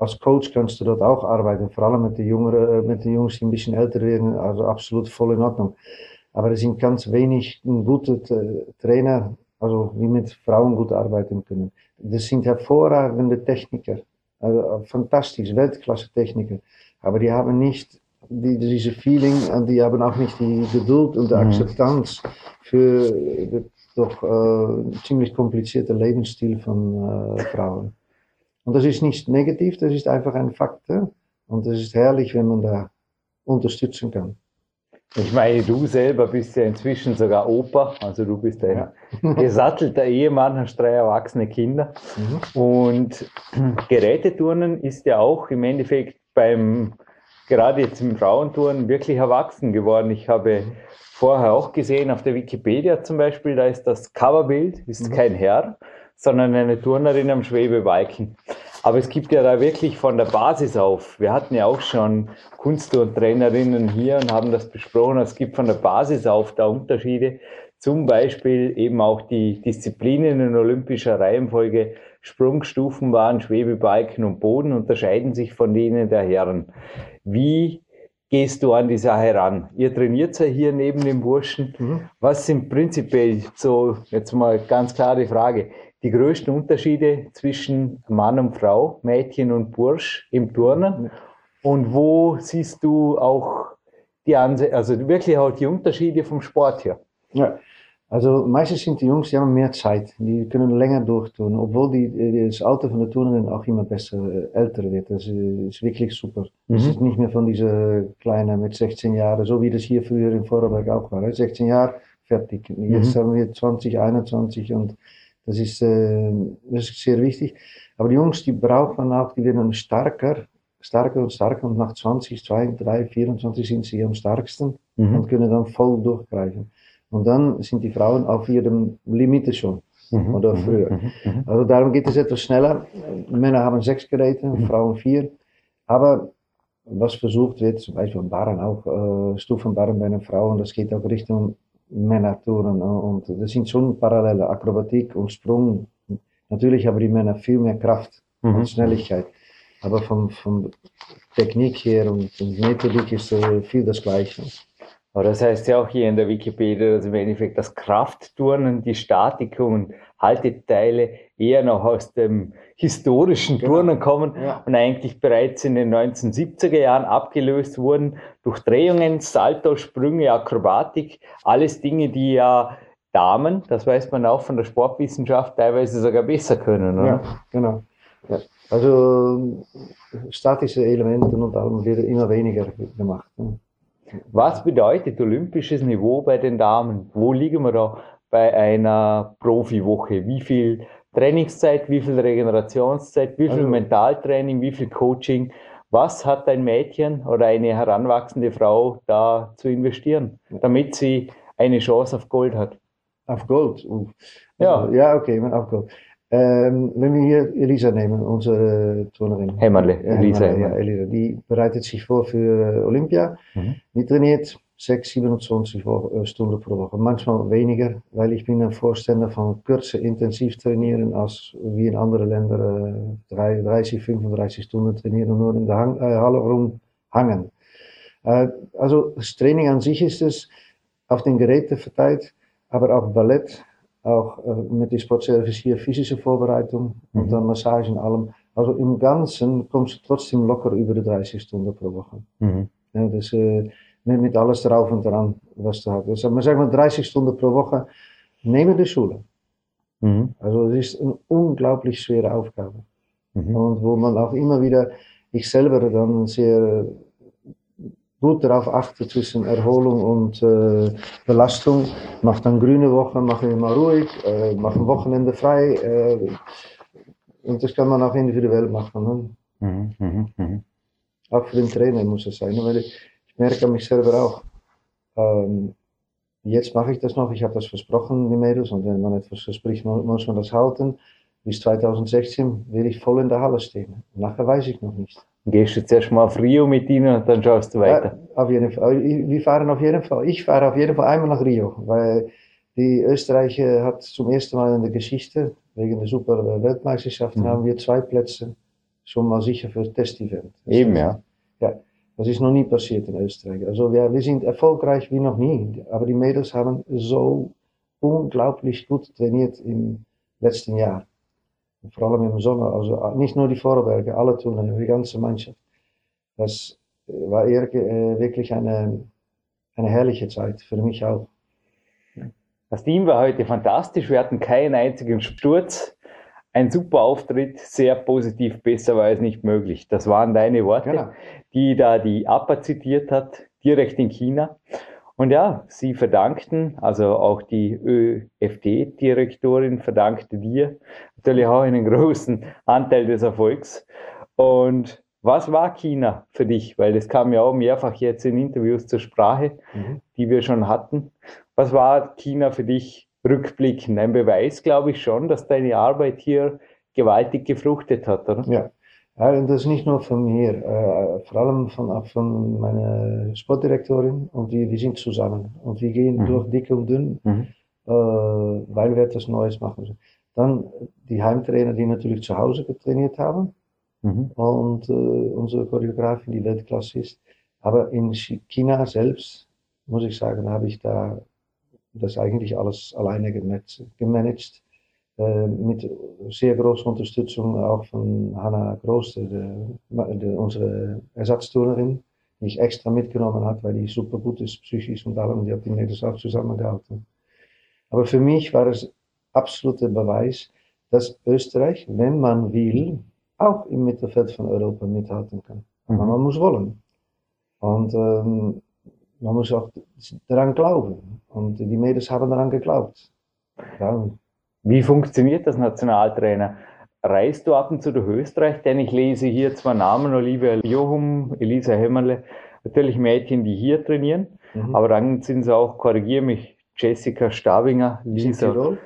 als Coach kannst du dort auch arbeiten, vor allem mit den, Jüngeren, mit den Jungs, die ein bisschen älter werden, also absolut voll in Ordnung. Aber es sind ganz wenig gute Trainer, also die mit Frauen gut arbeiten können. Das sind hervorragende Techniker, also fantastisch, Weltklasse-Techniker. Aber die haben nicht die, diese Feeling und die haben auch nicht die Geduld und die mhm. Akzeptanz für den doch äh, ziemlich komplizierte Lebensstil von äh, Frauen. Und das ist nicht negativ, das ist einfach ein Fakt. Und es ist herrlich, wenn man da unterstützen kann. Ich meine, du selber bist ja inzwischen sogar Opa, also du bist ein ja. gesattelter Ehemann, hast drei erwachsene Kinder. Mhm. Und Geräteturnen ist ja auch im Endeffekt beim, gerade jetzt im Frauentouren, wirklich erwachsen geworden. Ich habe vorher auch gesehen auf der Wikipedia zum Beispiel, da ist das Coverbild, ist mhm. kein Herr, sondern eine Turnerin am Schwebebalken. Aber es gibt ja da wirklich von der Basis auf. Wir hatten ja auch schon Kunstturntrainerinnen hier und haben das besprochen. Es gibt von der Basis auf da Unterschiede. Zum Beispiel eben auch die Disziplinen in olympischer Reihenfolge. Sprungstufenbahn, Schwebebalken und Boden unterscheiden sich von denen der Herren. Wie gehst du an die Sache ran? Ihr trainiert ja hier neben dem Burschen. Mhm. Was sind prinzipiell so, jetzt mal ganz klare Frage, die größten Unterschiede zwischen Mann und Frau, Mädchen und Bursch im Turnen? Und wo siehst du auch die Anse also wirklich auch die Unterschiede vom Sport her? Ja, also meistens sind die Jungs, die haben mehr Zeit, die können länger durchtun, obwohl die, das Alter von der Turnerin auch immer besser, äh, älter wird. Das ist wirklich super. Mhm. Es ist nicht mehr von dieser Kleinen mit 16 Jahren, so wie das hier früher in Vorarlberg auch war. 16 Jahre, fertig. Jetzt mhm. haben wir 20, 21 und das ist, äh, das ist sehr wichtig. Aber die Jungs, die brauchen auch, die werden stärker, stärker und stärker und nach 20, 2, 3, 24 sind sie am stärksten mhm. und können dann voll durchgreifen. Und dann sind die Frauen auf ihrem Limite schon. Mhm. Oder mhm. früher. Mhm. mhm. Also darum geht es etwas schneller. Männer haben sechs Geräte, mhm. Frauen vier. Aber was versucht wird, zum Beispiel im Barren auch, äh, Stufenbarren bei einer Frau, und das geht auch Richtung Männertouren. Und das sind schon Parallele, Akrobatik und Sprung. Natürlich haben die Männer viel mehr Kraft mhm. und Schnelligkeit. Aber von, von Technik her und, und Methodik ist äh, viel das Gleiche. Aber das heißt ja auch hier in der Wikipedia, dass im Endeffekt das Kraftturnen, die Statik und Halteteile eher noch aus dem historischen genau. Turnen kommen ja. und eigentlich bereits in den 1970er Jahren abgelöst wurden durch Drehungen, Saltosprünge, Akrobatik, alles Dinge, die ja Damen, das weiß man auch von der Sportwissenschaft, teilweise sogar besser können. Oder? Ja, genau. Ja. Also statische Elemente und allem wird immer weniger gemacht. Ne? Was bedeutet olympisches Niveau bei den Damen? Wo liegen wir da bei einer Profiwoche? Wie viel Trainingszeit, wie viel Regenerationszeit, wie viel also, Mentaltraining, wie viel Coaching? Was hat ein Mädchen oder eine heranwachsende Frau da zu investieren, damit sie eine Chance auf Gold hat? Auf Gold? Ja. Ja, okay, auf Gold. Ähm, wenn wir hier Elisa nehmen, unsere Turnerin. Hämmerle, Elisa. Hämmerle, ja, Elisa. Die bereitet sich vor für äh, Olympia. Mhm. Die trainiert 6, 27 äh, Stunden pro Woche. Manchmal weniger, weil ich bin ein Vorständer von kürzer intensiv trainieren, als wie in anderen Ländern äh, 30, 35 Stunden trainieren nur in der Hang, äh, Halle rumhangen. Äh, also das Training an sich ist es auf den Geräten verteilt, aber auch Ballett, auch äh, mit der Sportservice hier physische Vorbereitung mhm. und dann Massage und allem. Also im Ganzen kommst du trotzdem locker über die 30 Stunden pro Woche. Mhm. Ja, das, äh, mit, mit alles drauf und dran, was du hast. Also, man sagt mal 30 Stunden pro Woche neben der Schule. Mhm. Also es ist eine unglaublich schwere Aufgabe. Mhm. Und wo man auch immer wieder, ich selber dann sehr gut darauf achte zwischen Erholung und äh, Belastung. Mache dann grüne Woche, mache immer ruhig, äh, mache ein Wochenende frei. Äh, und das kann man auch individuell machen. Ne? Mhm, mh, mh. Auch für den Trainer muss es sein. Weil ich merke mich selber auch. Ähm, jetzt mache ich das noch. Ich habe das versprochen, die Mädels. Und wenn man etwas verspricht, muss man das halten. Bis 2016 will ich voll in der Halle stehen. Nachher weiß ich noch nicht. Gehst du zuerst mal auf Rio mit ihnen und dann schaust du weiter? Ja, auf jeden Fall. Wir fahren auf jeden Fall. Ich fahre auf jeden Fall einmal nach Rio, weil die Österreicher hat zum ersten Mal in der Geschichte, wegen der Super Weltmeisterschaft, mhm. haben wir zwei Plätze schon mal sicher für das Testevent. Eben, ja. Ja, das ist noch nie passiert in Österreich. Also wir, wir sind erfolgreich wie noch nie, aber die Mädels haben so unglaublich gut trainiert im letzten Jahr vor allem im Sommer, also nicht nur die Vorberge, alle Turnen, die ganze Mannschaft. Das war eher, äh, wirklich eine, eine herrliche Zeit, für mich auch. Das Team war heute fantastisch, wir hatten keinen einzigen Sturz. Ein super Auftritt, sehr positiv, besser war es nicht möglich. Das waren deine Worte, genau. Die da die APA zitiert hat, direkt in China. Und ja, sie verdankten, also auch die ÖFD-Direktorin verdankte dir natürlich auch einen großen Anteil des Erfolgs. Und Was war China für dich? Weil das kam ja auch mehrfach jetzt in Interviews zur Sprache, Mhm. die wir schon hatten. Was war China für dich rückblickend? Ein Beweis, glaube ich schon, dass deine Arbeit hier gewaltig gefruchtet hat, oder? Ja. Ja, und das ist nicht nur von mir, äh, vor allem von, von meiner Sportdirektorin und wir, wir sind zusammen und wir gehen Mhm. durch dick und dünn, Mhm. äh, weil wir etwas Neues machen. Dann die Heimtrainer, die natürlich zu Hause getrainiert haben Mhm. und äh, unsere Choreografin, die Weltklasse ist. Aber in Chi- China selbst, muss ich sagen, habe ich da das eigentlich alles alleine gemanagt, mit sehr großer Unterstützung auch von Hanna der, unsere Ersatzturnerin, die ich extra mitgenommen hat, weil die super gut ist, psychisch und allem, die hat die Mädels auch zusammengehalten. Aber für mich war es absoluter Beweis, dass Österreich, wenn man will, auch im Mittelfeld von Europa mithalten kann. Aber Mhm. man muss wollen. Und ähm, man muss auch daran glauben. Und die Mädels haben daran geglaubt. Ja, Wie funktioniert das Nationaltrainer? Reist du ab und zu durch Österreich? Denn ich lese hier zwar Namen, Olivia Johum, Elisa Hämmerle, natürlich Mädchen, die hier trainieren, mhm. aber dann sind es auch, korrigiere mich, Jessica Stabinger, in Lisa.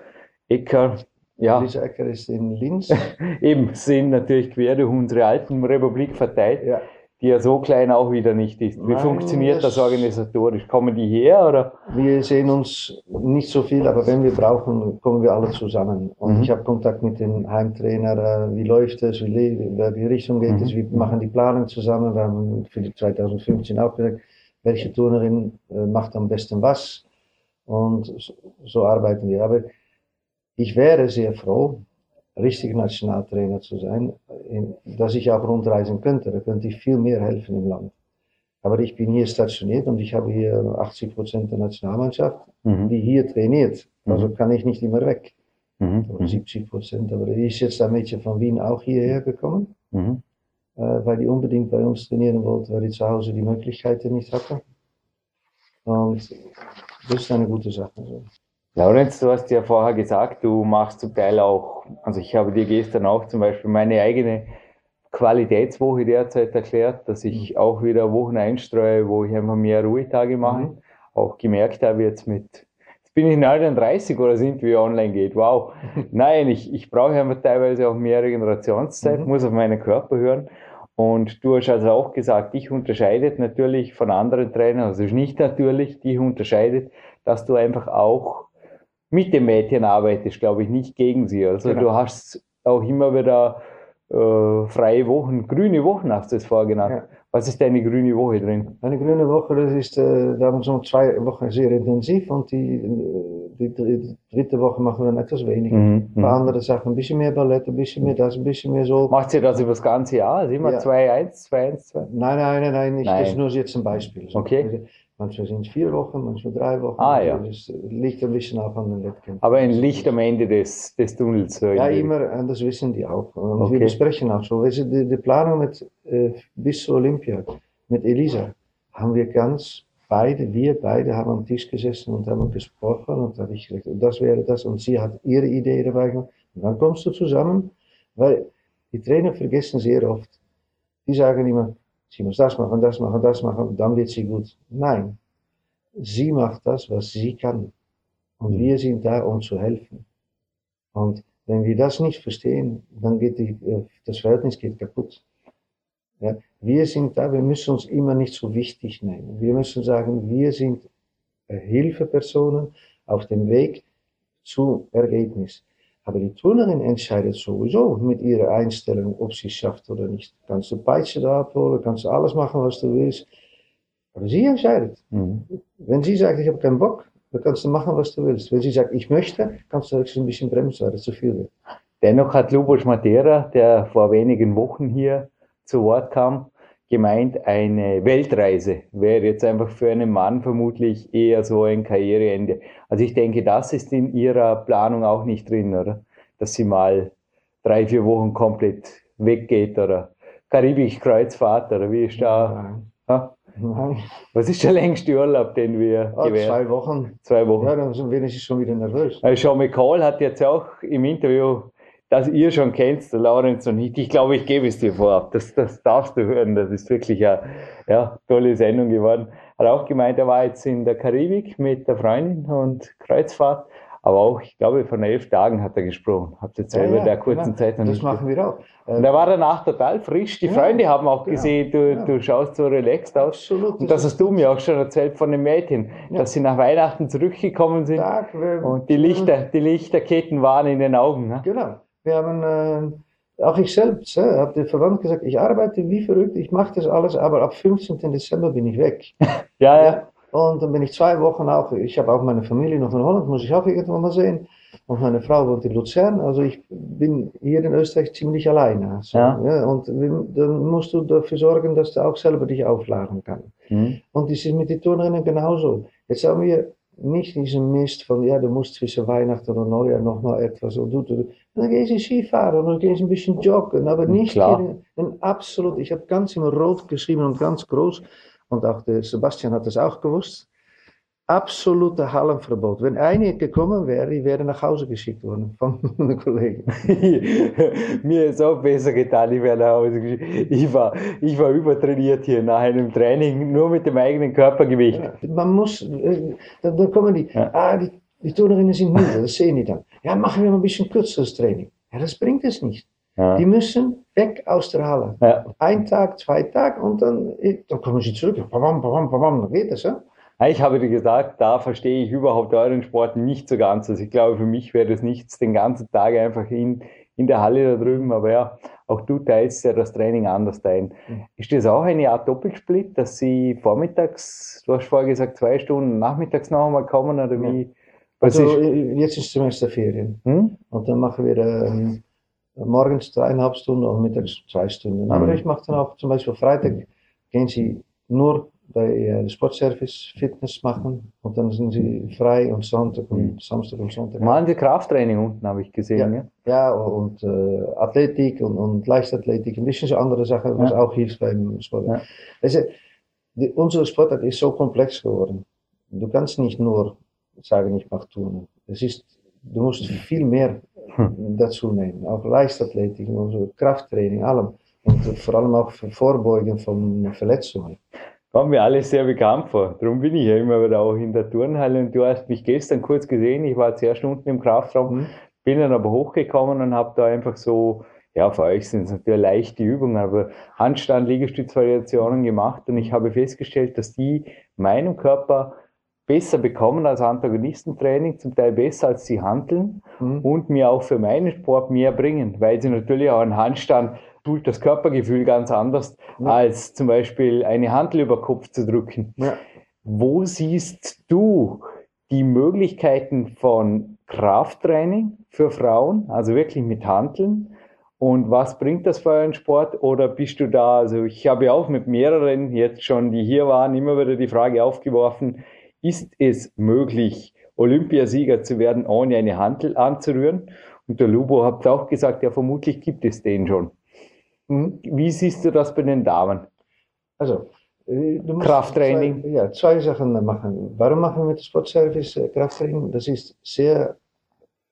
Ecker, ja, Lisa Ecker ist in Linz. eben sind natürlich quer durch unsere Alpenrepublik verteilt, ja. Die ja so klein auch wieder nicht ist. Wie Nein, funktioniert das das- organisatorisch? Kommen die her oder? Wir sehen uns nicht so viel, aber wenn wir brauchen, kommen wir alle zusammen. Und Mhm. ich habe Kontakt mit dem Heimtrainer, äh, wie läuft es, wie, welche Richtung geht es, Mhm. wir machen die Planung zusammen. Wir haben für die 2015 auch gesagt, welche Turnerin äh, macht am besten was. Und so, so arbeiten wir. Aber ich wäre sehr froh, richtig Nationaltrainer zu sein, in, dass ich auch rundreisen könnte. Da könnte ich viel mehr helfen im Land. Aber ich bin hier stationiert und ich habe hier 80 Prozent der Nationalmannschaft, Mhm. die hier trainiert. Also Mhm. kann ich nicht immer weg. Mhm. Oder 70 Prozent. Aber die ist jetzt ein Mädchen von Wien auch hierher gekommen, Mhm. äh, weil die unbedingt bei uns trainieren wollte, weil die zu Hause die Möglichkeiten nicht hatte. Und das ist eine gute Sache. Laurenz, du hast ja vorher gesagt, du machst zum Teil auch, also ich habe dir gestern auch zum Beispiel meine eigene Qualitätswoche derzeit erklärt, dass ich auch wieder Wochen einstreue, wo ich einfach mehr Ruhetage mache. Mhm. Auch gemerkt habe jetzt mit, jetzt bin ich 39 oder sind wir online geht. Wow. Nein, ich, ich brauche einfach teilweise auch mehr Regenerationszeit, Mhm. muss auf meinen Körper hören. Und du hast also auch gesagt, dich unterscheidet natürlich von anderen Trainern, also nicht natürlich, dich unterscheidet, dass du einfach auch mit den Mädchen arbeitest, glaube ich, nicht gegen sie. Also Genau. du hast auch immer wieder äh, freie Wochen, grüne Wochen hast du es vorgenannt. Ja. Was ist deine grüne Woche drin? Eine grüne Woche, das ist, äh, da haben wir so zwei Wochen sehr intensiv und die, die, dr- dritte Woche machen wir dann etwas weniger. Mhm. Ein paar andere Sachen, ein bisschen mehr Ballett, ein bisschen mehr das, ein bisschen mehr so. Macht ihr das über das ganze Jahr? Also immer Ja. 2-1, 2-1, 2? Nein, nein, nein, nein, ich, Nein. das ist nur jetzt ein Beispiel. So. Okay. Manchmal sind es vier Wochen, manchmal drei Wochen. Ah, ja. Das liegt ein bisschen auch an den Wettkämpfen. Aber ein Licht am Ende des, des Tunnels. so Ja, immer, und das wissen die auch. Und Okay. wir besprechen auch so. Weißt du, die, die Planung mit, äh, bis zur Olympia mit Elisa haben wir ganz beide, wir beide haben am Tisch gesessen und haben gesprochen und habe ich gesagt, und das wäre das und sie hat ihre Idee dabei gemacht. Und dann kommst du zusammen, weil die Trainer vergessen sehr oft. Die sagen immer, sie muss das machen, das machen, das machen, dann wird sie gut. Nein, sie macht das, was sie kann. Und wir sind da, um zu helfen. Und wenn wir das nicht verstehen, dann geht die, äh, das Verhältnis geht kaputt. Ja, wir sind da, wir müssen uns immer nicht so wichtig nehmen. Wir müssen sagen, wir sind äh, Hilfepersonen auf dem Weg zum Ergebnis. Aber die Turnerin entscheidet sowieso mit ihrer Einstellung, ob sie es schafft oder nicht. Kannst du Peitsche da abholen, kannst du alles machen, was du willst. Aber sie entscheidet. Mhm. Wenn sie sagt, ich habe keinen Bock, dann kannst du machen, was du willst. Wenn sie sagt, ich möchte, kannst du höchstens ein bisschen bremsen, weil es zu viel wird. Dennoch hat Lubos Matera, der vor wenigen Wochen hier zu Wort kam, gemeint, eine Weltreise wäre jetzt einfach für einen Mann vermutlich eher so ein Karriereende. Also ich denke, das ist in Ihrer Planung auch nicht drin, oder? Dass sie mal drei, vier Wochen komplett weggeht oder Karibik-Kreuzfahrt oder wie ist da? Ha? Nein. Was ist der längste Urlaub, den wir Ah, zwei Wochen. Zwei Wochen. Ja, dann sind wir schon wieder nervös. Also Sean McCall hat jetzt auch im Interview das ihr schon kennst, der Laurenz und ich. Ich glaube, ich gebe es dir vorab. Das, das darfst du hören. Das ist wirklich eine ja, tolle Sendung geworden. Hat auch gemeint, er war jetzt in der Karibik mit der Freundin und Kreuzfahrt. Aber auch, ich glaube, von elf Tagen hat er gesprochen. Habt ihr selber ja, ja, der kurzen genau. Zeit noch Das machen wir auch. Und er war danach total frisch. Die ja, Freunde haben auch genau, gesehen, du, du schaust so relaxed aus. Absolut. Und das, das hast du mir auch schon erzählt von den Mädchen, dass sie nach Weihnachten zurückgekommen sind. Tag, und die Lichter, die Lichterketten waren in den Augen. Ne? Genau. Wir haben, äh, auch ich selbst, äh, habe der Verwandt gesagt, ich arbeite wie verrückt, ich mache das alles, aber ab 15. Dezember bin ich weg. ja, ja. Und dann bin ich zwei Wochen auch, ich habe auch meine Familie noch in Holland, muss ich auch irgendwann mal sehen. Und meine Frau wohnt in Luzern, also ich bin hier in Österreich ziemlich alleine. So, ja. ja. und dann musst du dafür sorgen, dass du auch selber dich aufladen kannst. Mhm. Und das ist mit den Turnerinnen genauso. Jetzt haben wir nicht diesen Mist von, ja, du musst zwischen Weihnachten und Neujahr nochmal etwas und du, du. Dann gehst du Skifahren dann gehst du ein bisschen joggen, aber nicht in, in absolut, ich habe ganz immer rot geschrieben und ganz groß, und auch der Sebastian hat das auch gewusst, absolute Hallenverbot. Wenn eine gekommen wäre, die wäre nach Hause geschickt worden von einem Kollegen. Mir ist auch besser getan, ich wäre nach Hause geschickt. Ich war, ich war übertrainiert hier nach einem Training, nur mit dem eigenen Körpergewicht. Man muss, äh, dann kommen die, ja. ah, die, die Turnerinnen sind müde, das sehen die dann. Ja, machen wir mal ein bisschen kürzeres Training. Ja, das bringt es nicht. Ja. Die müssen weg aus der Halle. Ja. Ein Tag, zwei Tage und dann, dann kommen sie zurück. Bam, bam, bam, dann geht es. Ja? Ich habe dir gesagt, da verstehe ich überhaupt euren Sport nicht so ganz. Also ich glaube, für mich wäre das nichts, den ganzen Tag einfach in, in der Halle da drüben. Aber ja, auch du teilst ja das Training anders ein. Mhm. Ist das auch eine Art Doppelsplit, dass sie vormittags, du hast vorher gesagt, zwei Stunden nachmittags noch einmal kommen oder wie? Also jetzt ist Semesterferien. Hm? Und dann machen wir ähm, morgens dreieinhalb Stunden und mittags zwei Stunden. Aber mhm. ich mache dann auch zum Beispiel Freitag, gehen Sie nur bei äh, Sportservice Fitness machen und dann sind sie frei und Sonntag und mhm. Samstag und Sonntag. Machen Sie Krafttraining unten, habe ich gesehen. Ja, ja? ja und äh, Athletik und, und Leichtathletik, ein bisschen so andere Sachen, was ja. auch hilft beim Sport. Ja. Also, die, unsere Sportart ist so komplex geworden. Du kannst nicht nur sagen, ich mache Turnen. Es ist, du musst viel mehr hm. dazu nehmen. Auch Leichtathletik, also Krafttraining, allem. Und vor allem auch Vorbeugen von Verletzungen. Kommt mir alles sehr bekannt vor. Darum bin ich ja immer wieder auch in der Turnhalle. Und du hast mich gestern kurz gesehen. Ich war zuerst unten im Kraftraum, mhm. bin dann aber hochgekommen und habe da einfach so, ja, für euch sind es natürlich leichte Übungen, aber Handstand, Liegestützvariationen gemacht. Und ich habe festgestellt, dass die meinem Körper besser bekommen als Antagonistentraining, zum Teil besser als sie handeln mhm. und mir auch für meinen Sport mehr bringen, weil sie natürlich auch einen Handstand tut das Körpergefühl ganz anders, ja. als zum Beispiel eine Handel über Kopf zu drücken. Ja. Wo siehst du die Möglichkeiten von Krafttraining für Frauen, also wirklich mit Handeln? Und was bringt das für einen Sport? Oder bist du da, also ich habe ja auch mit mehreren jetzt schon, die hier waren, immer wieder die Frage aufgeworfen, ist es möglich, Olympiasieger zu werden, ohne eine Handel anzurühren? Und der Lubo hat auch gesagt, ja, vermutlich gibt es den schon. Hm? Wie siehst du das bei den Damen? Also, äh, Krafttraining. Zwei, ja, zwei Sachen machen. Warum machen wir mit Sportservice äh, Krafttraining? Das ist sehr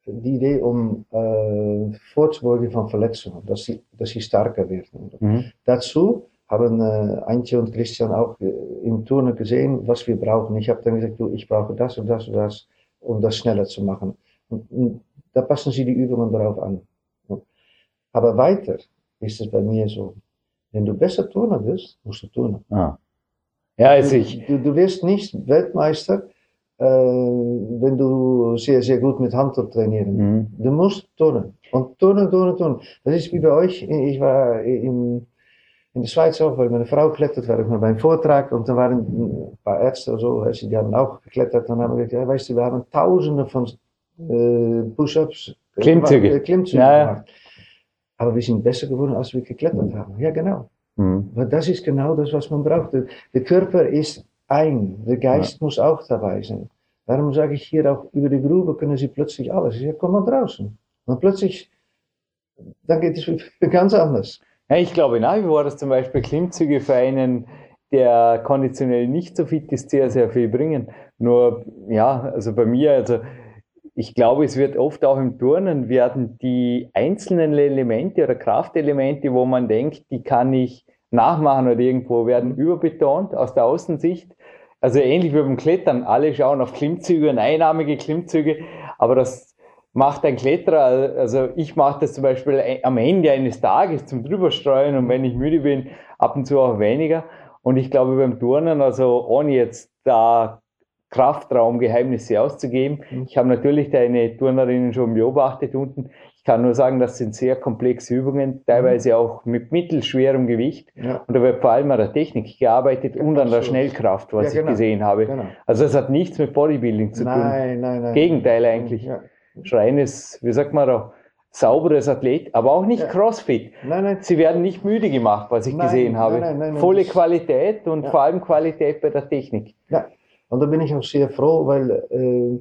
die Idee, um äh, vorzubeugen von Verletzungen, dass sie, dass sie stärker werden. Mhm. Dazu haben äh, Antje und Christian auch äh, im Turnen gesehen, was wir brauchen. Ich habe dann gesagt, du, ich brauche das und das und das, um das schneller zu machen. Und, und da passen sie die Übungen darauf an. Aber weiter ist es bei mir so. Wenn du besser Turner bist, musst du turnen. Ah. Ja, also ich. Du, du wirst nicht Weltmeister, äh, wenn du sehr, sehr gut mit Handtuch trainieren. Mhm. Du musst turnen. Und turnen, turnen, turnen. Das ist wie bei euch. Ich war im in der Schweiz auch, weil meine Frau klettert, war ich mal beim Vortrag und dann waren ein paar Ärzte oder so, die haben auch geklettert und haben gesagt, ja, weißt du, wir haben tausende von äh, Push-Ups, Klimmzüge, Klimmzüge ja, gemacht. Aber wir sind besser geworden, als wir geklettert haben. Ja, genau. Mhm. Aber das ist genau das, was man braucht. Der Körper ist ein, der Geist ja. muss auch dabei sein. Darum sage ich hier auch, über die Grube können sie plötzlich alles. Ja, komm mal draußen. Und plötzlich, dann geht es ganz anders. Ich glaube nach wie vor, dass zum Beispiel Klimmzüge für einen, der konditionell nicht so fit ist, sehr, sehr viel bringen. Nur, ja, also bei mir, also ich glaube, es wird oft auch im Turnen werden die einzelnen Elemente oder Kraftelemente, wo man denkt, die kann ich nachmachen oder irgendwo, werden überbetont aus der Außensicht. Also ähnlich wie beim Klettern. Alle schauen auf Klimmzüge und einarmige Klimmzüge, aber das macht ein Kletterer, also ich mache das zum Beispiel am Ende eines Tages zum Drüberstreuen und wenn ich müde bin, ab und zu auch weniger. Und ich glaube beim Turnen, also ohne jetzt da Kraftraumgeheimnisse auszugeben. Mhm. Ich habe natürlich deine Turnerinnen schon beobachtet unten. Ich kann nur sagen, das sind sehr komplexe Übungen, teilweise mhm. auch mit mittelschwerem Gewicht. Ja. Und da wird vor allem an der Technik gearbeitet ja, und an der Schnellkraft, was ja, genau. ich gesehen habe. Genau. Also das hat nichts mit Bodybuilding zu tun. Nein, nein, nein. Gegenteil eigentlich. Ja. Schreines, wie sagt man da, sauberes Athlet, aber auch nicht Crossfit. Nein, nein. Sie werden nicht müde gemacht, was ich nein, gesehen habe. Nein, nein, Volle Qualität und vor allem Qualität bei der Technik. Ja, und da bin ich auch sehr froh, weil äh,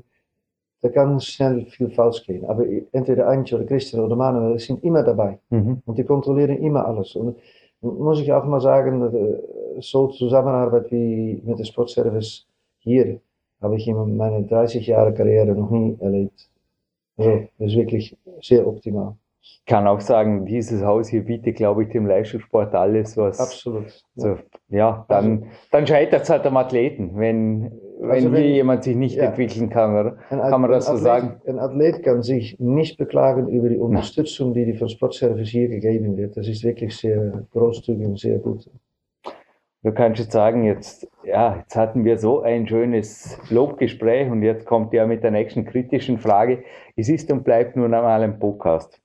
da kann schnell viel falsch gehen. Aber entweder Antje oder Christian oder Manuel sind immer dabei. Mhm. Und die kontrollieren immer alles. Und muss ich auch mal sagen, äh, so Zusammenarbeit wie mit dem Sportservice hier habe ich in meiner 30 Jahre Karriere noch nie erlebt. Also, das ist wirklich sehr optimal. Ich kann auch sagen, dieses Haus hier bietet, glaube ich, dem Leistungssport alles, was. Absolut. So, ja, dann, also, dann scheitert es halt am Athleten, wenn, wenn also hier jemand sich nicht ja, entwickeln kann, oder? Kann man das so Athlet, sagen? Ein Athlet kann sich nicht beklagen über die Unterstützung, die, die von Sportservice hier gegeben wird. Das ist wirklich sehr großzügig und sehr gut. Du kannst jetzt sagen, jetzt, ja, jetzt hatten wir so ein schönes Lobgespräch und jetzt kommt ja mit der nächsten kritischen Frage. Es ist und bleibt nur einmal ein Podcast.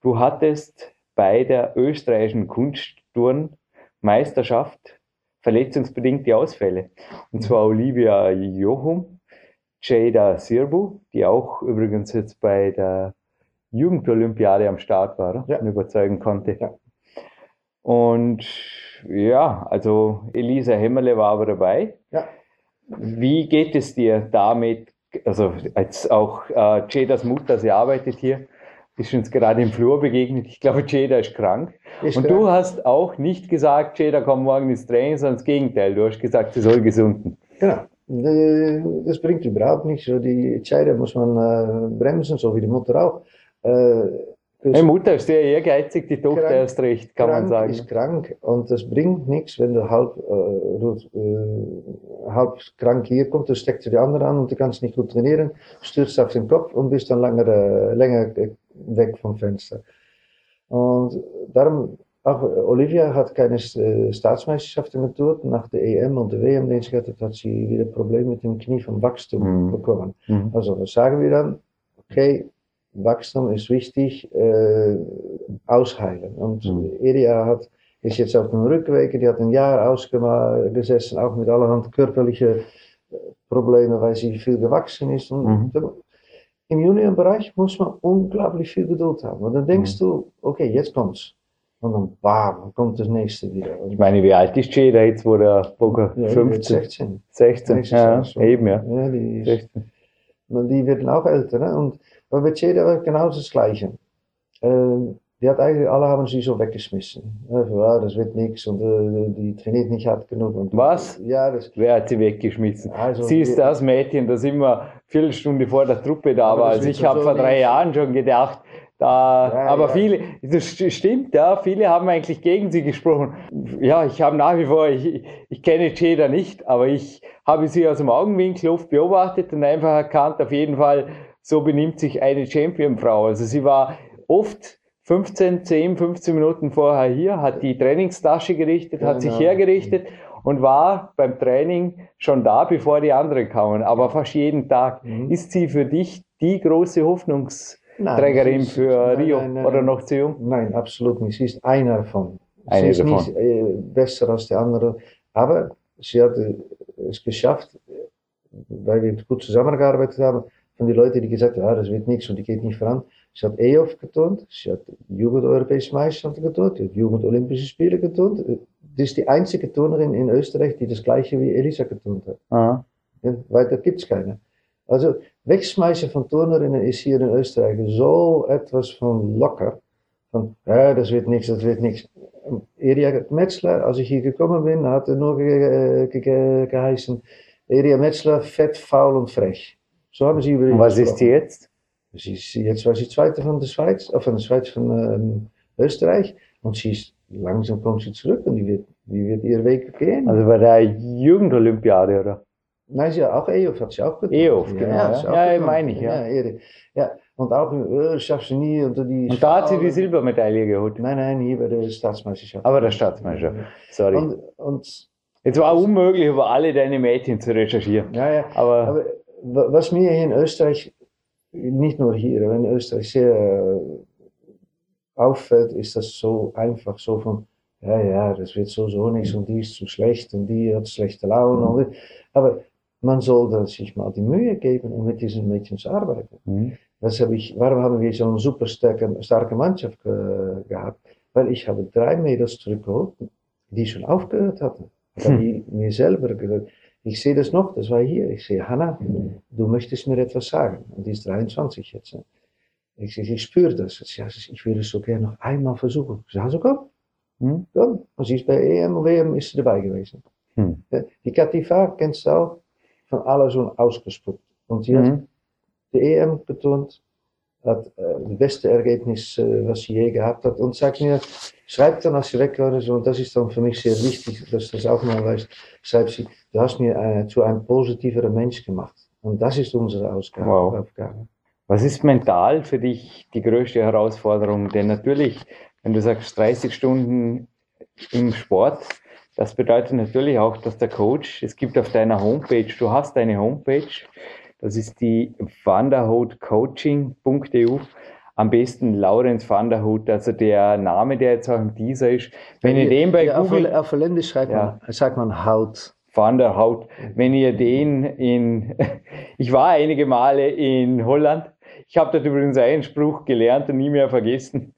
Du hattest bei der österreichischen Kunstturnmeisterschaft verletzungsbedingte Ausfälle. Und zwar Olivia Johum, Jada Sirbu, die auch übrigens jetzt bei der Jugendolympiade am Start war ja. und überzeugen konnte. Ja. Und ja, also Elisa Hemmerle war aber dabei. Ja. Wie geht es dir damit? Also als auch äh, Jadas Mutter, sie arbeitet hier, ist uns gerade im Flur begegnet. Ich glaube, Jada ist krank. Ist und krank. du hast auch nicht gesagt, Jada kommt morgen ins Training, sondern das Gegenteil. Du hast gesagt, sie soll gesunden. Genau. Das bringt überhaupt nichts. Die Jada muss man äh, bremsen, so wie die Mutter auch. Die Mutter ist sehr ehrgeizig, die Tochter krank, erst recht, kann man sagen. ist krank und das bringt nichts, wenn du halb, äh, äh, halb krank hier kommst, dann steckt du die andere an und du kannst nicht gut trainieren, stürzt auf den Kopf und bist dann länger, äh, länger weg vom Fenster. Und darum, auch Olivia hat keine äh, Staatsmeisterschaften getuert. Nach der EM und der WM, hatte, hat sie wieder Probleme mit dem Knie vom Wachstum mhm. bekommen. Mhm. Also was sagen wir dann? Okay, Wachstum ist wichtig, äh, ausheilen. Und mhm. Eria hat, ist jetzt auf dem Rückweg, die hat ein Jahr ausgesessen, auch mit allerhand körperlichen äh, Problemen, weil sie viel gewachsen ist. Und mhm. im Juniorenbereich muss man unglaublich viel Geduld haben. Und dann denkst mhm. du, okay, jetzt kommt's. Und dann, bam, kommt das nächste wieder. Ich meine, wie alt ist Jada jetzt, wo der ja, 15? 16. 16, ja, eben, ja. ja die, ist, 16. die werden auch älter. Ne? Und bei Jada war genau das Gleiche. Ähm, die hat eigentlich, alle haben sie so weggeschmissen. Ja, das wird nichts und äh, die trainiert nicht hart genug. Und, Was? Ja, das, Wer hat sie weggeschmissen? Also, sie ist das Mädchen, das immer Viertelstunde vor der Truppe da war. Also ich habe so vor drei Jahren schon gedacht, da, ja, aber ja. viele, das stimmt, ja, viele haben eigentlich gegen sie gesprochen. Ja, ich habe nach wie vor, ich, ich kenne Jada nicht, aber ich habe sie aus dem Augenwinkel oft beobachtet und einfach erkannt, auf jeden Fall, so benimmt sich eine Championfrau. Also sie war oft 15, 10, 15 Minuten vorher hier, hat die Trainingstasche gerichtet, genau. hat sich genau. hergerichtet und war beim Training schon da, bevor die anderen kamen. Aber fast jeden Tag. Mhm. Ist sie für dich die große Hoffnungsträgerin nein, für nein, Rio nein, oder noch zu jung? Nein, absolut nicht. Sie ist einer davon. Eine sie ist davon. nicht äh, besser als die andere. Aber sie hat es geschafft, weil wir gut zusammengearbeitet haben, von den Leuten, die gesagt haben, ja, das wird nichts und die geht nicht voran. Sie hat EOF getont, sie hat Jugend-Europäische Meisterschaften getont, sie hat Jugend-Olympische Spiele getont. Das ist die einzige Turnerin in Österreich, die das gleiche wie Elisa getont hat. Aha. Ja, weiter gibt's keine. Also, Wegschmeißen von Turnerinnen ist hier in Österreich so etwas von locker. Von, ja, das wird nichts, das wird nichts. Eria Metzler, als ich hier gekommen bin, hat er nur ge ge ge geheißen, Eria Metzler, fett, faul und frech. So haben sie über ihn Und was ist die jetzt? Sie ist, jetzt war sie Zweite von der Schweiz, äh, von der Schweiz von ähm, Österreich und sie ist, langsam kommt sie zurück und die wird, die wird ihr Weg gehen. Also bei der Jugendolympiade, oder? Nein, sie hat auch EOF hat sie auch getan. EOF, genau, ja. sie Ja, getan. meine ich, ja. Ja, ja. und auch, äh, schaffst du nie unter die. Und da hat sie die. Silbermedaille geholt. Nein, nein, nie bei der Staatsmeisterschaft. Aber der Staatsmeisterschaft. Sorry. Und, und Es war unmöglich, über alle deine Mädchen zu recherchieren. ja, ja. Aber, Aber was mir hier in Österreich, nicht nur hier, in Österreich sehr äh, auffällt, ist das so einfach so von, ja, ja, das wird so, so nichts und die ist zu schlecht und die hat schlechte Laune. Und, aber man sollte sich mal die Mühe geben, um mit diesen Mädchen zu arbeiten. Hm. Das habe ich, warum haben wir so eine super starke, starke Mannschaft ge, gehabt? Weil ich habe drei Mädels zurückgeholt, die schon aufgehört hatten. Weil die mir selber gehört. Ich sehe das noch, das war hier. Ich sehe, Hanna, du möchtest mir etwas sagen. Und die ist 23 jetzt. Ich, ich, ich spüre das. Ich, würde es so gerne noch einmal versuchen. Ich sage, also komm, Hm? komm. Und sie ist bei EM und WM ist sie dabei gewesen. Hm. Die Katifa kennst du auch, von alle schon ausgespuckt. Und sie hat Mhm. die EM betont, hat das beste Ergebnis, was sie je gehabt hat. Und sagt mir, schreib dann, als sie weg war, so, und das ist dann für mich sehr wichtig, dass du das auch mal weißt, schreibt sie, du hast mir äh, zu einem positiveren Mensch gemacht. Und das ist unsere Ausgabe, Wow. Aufgabe. Was ist mental für dich die größte Herausforderung? Denn natürlich, wenn du sagst 30 Stunden im Sport, das bedeutet natürlich auch, dass der Coach, es gibt auf deiner Homepage, du hast eine Homepage, das ist die vanderhoutcoaching.eu. Am besten Laurenz Vanderhout, also der Name, der jetzt auch im Teaser ist. Wenn ihr den bei ja, auf, Google, auf Holländisch schreibt Ja. man, sagt man Haut. Van der Hout. Wenn ihr den in, ich war einige Male in Holland. Ich habe dort übrigens einen Spruch gelernt und nie mehr vergessen.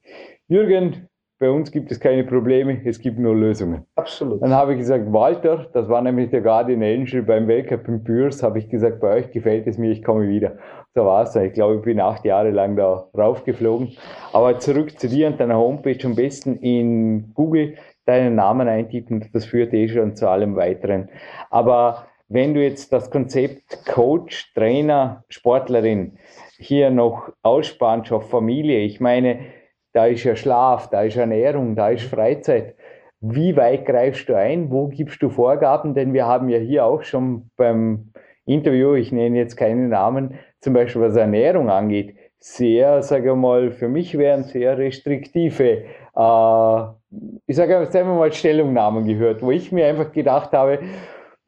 Jürgen, bei uns gibt es keine Probleme, es gibt nur Lösungen. Absolut. Dann habe ich gesagt, Walter, das war nämlich der Guardian Angel beim Weltcup in Bürs, habe ich gesagt, bei euch gefällt es mir, ich komme wieder. So war es. Ich glaube, ich bin acht Jahre lang da raufgeflogen. Aber zurück zu dir und deiner Homepage, am besten in Google deinen Namen eintippen, das führt eh schon zu allem Weiteren. Aber wenn du jetzt das Konzept Coach, Trainer, Sportlerin hier noch ausspannst auf Familie, ich meine, da ist ja Schlaf, da ist Ernährung, da ist Freizeit. Wie weit greifst du ein? Wo gibst du Vorgaben? Denn wir haben ja hier auch schon beim Interview, ich nenne jetzt keine Namen, zum Beispiel was Ernährung angeht, sehr, sage ich mal, für mich wären sehr restriktive, äh, ich sage jetzt einfach mal Stellungnahmen gehört, wo ich mir einfach gedacht habe,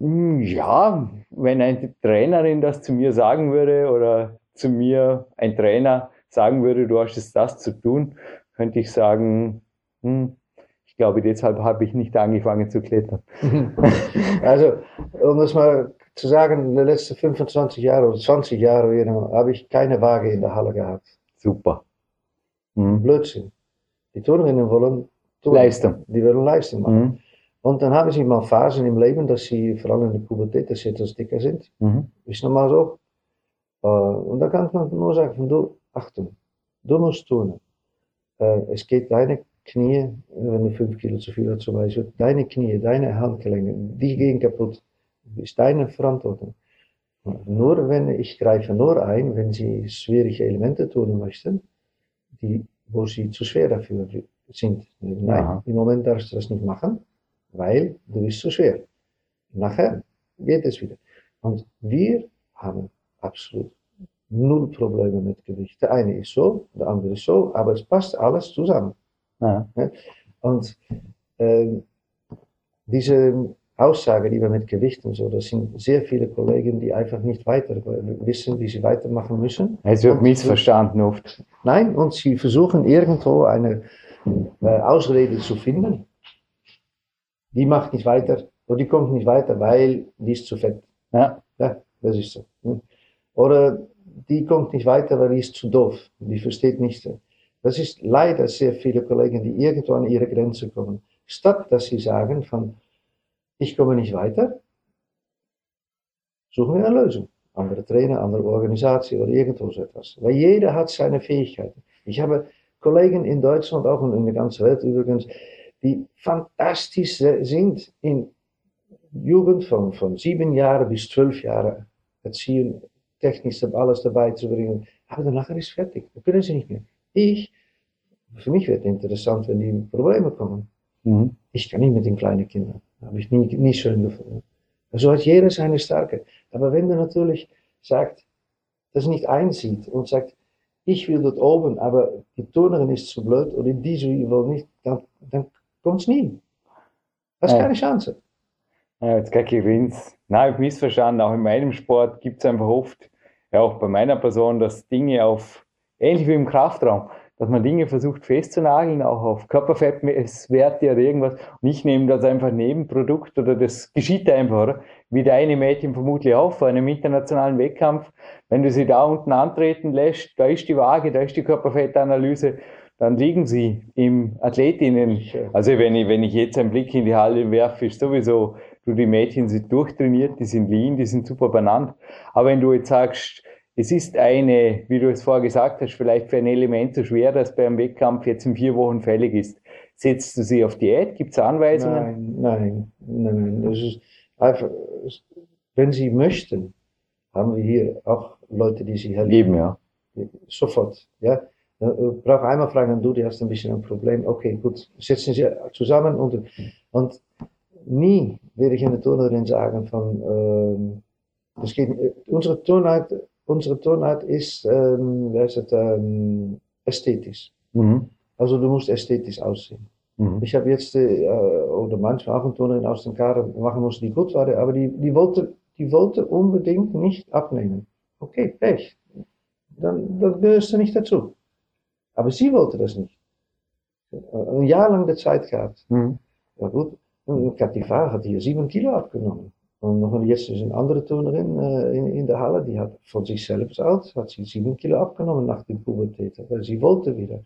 hm, ja, wenn eine Trainerin das zu mir sagen würde oder zu mir ein Trainer sagen würde, du hast jetzt das zu tun, könnte ich sagen, hm, ich glaube, deshalb habe ich nicht angefangen zu klettern. Also, um das mal zu sagen, die letzten 25 Jahre oder 20 Jahre wieder, habe ich keine Waage in der Halle gehabt. Super. Hm. Blödsinn. Die Turnerinnen wollen Turnen. Leistung. Die wollen Leistung machen. Mhm. Und dann haben sie mal Phasen im Leben, dass sie vor allem in der Pubertät, dass sie etwas dicker sind. Mhm. Ist normal so. Äh, und da kann man nur sagen, du, Achtung, du musst turnen. Äh, es geht deine Knie, wenn du fünf Kilo zu viel hast zum Beispiel, deine Knie, deine Handgelenke, die gehen kaputt. Ist deine Verantwortung. Nur wenn, ich greife nur ein, wenn sie schwierige Elemente tun möchten, die, wo sie zu schwer dafür sind. Nein, Aha. im Moment darfst du das nicht machen, weil du bist zu schwer. Nachher geht es wieder. Und wir haben absolut null Probleme mit Gewicht. Der eine ist so, der andere ist so, aber es passt alles zusammen. Ja. Und ähm, diese Aussage, die wir mit Gewicht und so, das sind sehr viele Kollegen, die einfach nicht weiter wissen, wie sie weitermachen müssen. Es wird missverstanden oft. Nein, und sie versuchen irgendwo eine äh, Ausrede zu finden. Die macht nicht weiter, oder die kommt nicht weiter, weil die ist zu fett. Ja. Ja, das ist so. Oder die kommt nicht weiter, weil die ist zu doof. Die versteht nichts. Das ist leider sehr viele Kollegen, die irgendwo an ihre Grenze kommen. Statt dass sie sagen von, ich komme nicht weiter, suchen wir eine Lösung. Andere Trainer, andere Organisation oder irgendwo so etwas. Weil jeder hat seine Fähigkeiten. Ich habe Kollegen in Deutschland, auch in der ganzen Welt übrigens, die fantastisch sind in Jugend von, von sieben Jahren bis zwölf Jahren erziehen, technisch alles dabei zu bringen. Aber danach ist fertig. Da können sie nicht mehr. Ich, für mich wird interessant, wenn die Probleme kommen. Mhm. Ich kann nicht mit den kleinen Kindern. Habe ich nie, nie schön gefunden. So hat jeder seine Stärke. Aber wenn du natürlich sagt, das nicht einsieht und sagt, ich will dort oben, aber die Turnerin ist zu blöd oder die will nicht, dann, dann kommt es nie. Das ist keine Chance. Ja, jetzt gar kein Nein, ich habe missverstanden. Auch in meinem Sport gibt es einfach oft, ja auch bei meiner Person, dass Dinge auf, ähnlich wie im Kraftraum, dass man Dinge versucht festzunageln, auch auf Körperfettwerte oder irgendwas. Und ich nehme das einfach Nebenprodukt oder das geschieht einfach, oder? Wie deine Mädchen vermutlich auch vor einem internationalen Wettkampf. Wenn du sie da unten antreten lässt, da ist die Waage, da ist die Körperfettanalyse, dann liegen sie im Athletinnen. Also wenn ich, wenn ich jetzt einen Blick in die Halle werfe, ist sowieso, du, die Mädchen sind durchtrainiert, die sind lean, die sind super benannt. Aber wenn du jetzt sagst, es ist eine, wie du es vorher gesagt hast, vielleicht für ein Element so schwer, dass bei einem Wettkampf jetzt in vier Wochen fällig ist. Setzt du sie auf Diät? Gibt es Anweisungen? Nein, nein, nein. Das ist einfach, wenn sie möchten, haben wir hier auch Leute, die sie erleben. ja. Sofort, ja. Ich brauche einmal fragen, du, du hast ein bisschen ein Problem. Okay, gut, setzen Sie zusammen und, und nie werde ich sagen von, ähm, das geht, unsere Turnheit unsere Tonart ist, ähm, ähm, ästhetisch. Mhm. Also du musst ästhetisch aussehen. Mhm. Ich habe jetzt, äh, oder manchmal auch eine Turnerin aus dem Kader machen musste, die gut war, aber die, die wollte, die wollte unbedingt nicht abnehmen. Okay, Pech. Dann, dann gehörst du nicht dazu. Aber sie wollte das nicht. Ein Jahr lang die Zeit gehabt. Mhm. Ja gut, Katifar hat hier sieben Kilo abgenommen. Und noch jetzt ist eine andere Turnerin äh, in, in der Halle, die hat von sich selbst aus, hat sie sieben Kilo abgenommen nach der Pubertät, weil sie wollte wieder.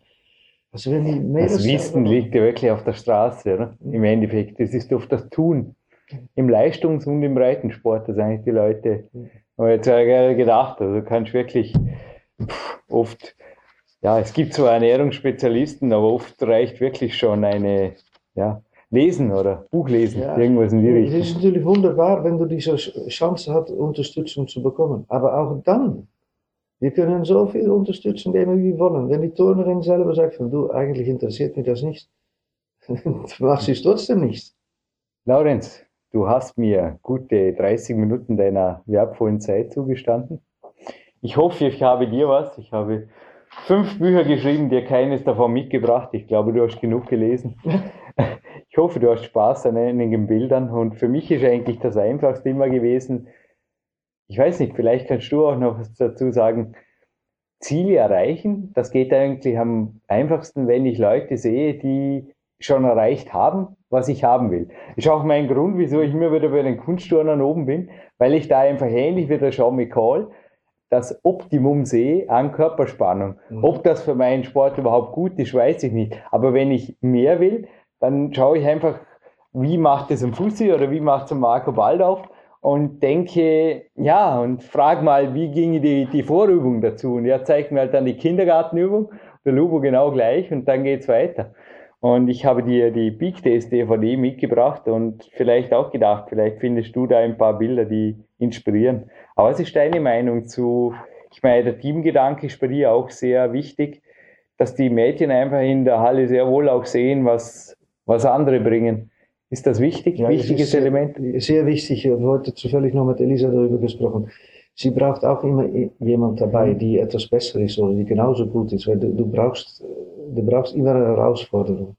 Also wenn die Mädels das Wissen liegt ja wirklich auf der Straße, oder? Im Endeffekt. Das ist oft das Tun. Im Leistungs- und im Breitensport, das eigentlich die Leute, aber jetzt ja gedacht, also kannst wirklich pff, oft, ja, es gibt zwar Ernährungsspezialisten, aber oft reicht wirklich schon eine, ja, lesen oder Buch lesen, ja, irgendwas in die Richtung. Es ist natürlich wunderbar, wenn du diese Chance hast, Unterstützung zu bekommen. Aber auch dann, wir können so viel Unterstützung geben, wie wir wollen. Wenn die Turnerin selber sagt, von, du, eigentlich interessiert mich das nicht, dann machst du es trotzdem nicht. Laurenz, du hast mir gute 30 Minuten deiner wertvollen Zeit zugestanden. Ich hoffe, ich habe dir was. Ich habe fünf Bücher geschrieben, dir keines davon mitgebracht. Ich glaube, du hast genug gelesen. Ich hoffe, du hast Spaß an einigen Bildern und für mich ist eigentlich das einfachste immer gewesen, ich weiß nicht, vielleicht kannst du auch noch was dazu sagen, Ziele erreichen, das geht eigentlich am einfachsten, wenn ich Leute sehe, die schon erreicht haben, was ich haben will. Ist auch mein Grund, wieso ich immer wieder bei den Kunstturnern oben bin, weil ich da einfach ähnlich wie der Sean McCall das Optimum sehe an Körperspannung. Mhm. Ob das für meinen Sport überhaupt gut ist, weiß ich nicht. Aber wenn ich mehr will, dann schaue ich einfach, wie macht es ein Fussi oder wie macht es ein Marco Baldauf und denke, ja, und frage mal, wie ging die, die Vorübung dazu? Und er zeigt mir halt dann die Kindergartenübung, der Lubo genau gleich und dann geht's weiter. Und ich habe dir die Big Test DVD mitgebracht und vielleicht auch gedacht, vielleicht findest du da ein paar Bilder, die inspirieren. Aber was ist deine Meinung zu, ich meine, der Teamgedanke ist bei dir auch sehr wichtig, dass die Mädchen einfach in der Halle sehr wohl auch sehen, was, was andere bringen. Ist das wichtig? Ja, Wichtiges sehr, Element? Sehr wichtig. Ich habe heute zufällig noch mit Elisa darüber gesprochen. Sie braucht auch immer jemand dabei, mhm. die etwas besser ist oder die genauso gut ist, weil du, du brauchst, du brauchst immer eine Herausforderung.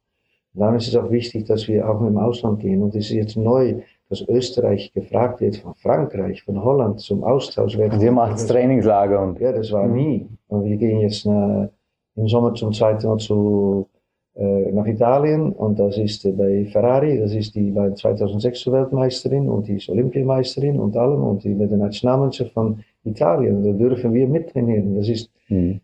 Dann ist es auch wichtig, dass wir auch im Ausland gehen. Und es ist jetzt neu, dass Österreich gefragt wird von Frankreich, von Holland zum Austausch. Und ihr macht das Trainingslager und. Ja, das war mhm. nie. Und wir gehen jetzt nach, im Sommer zum zweiten Mal zu äh, nach Italien und das ist äh, bei Ferrari, das ist die war 2006 Weltmeisterin und die ist Olympiameisterin und allem und die mit der Nationalmannschaft von Italien. Da dürfen wir mittrainieren. Das ist, mhm.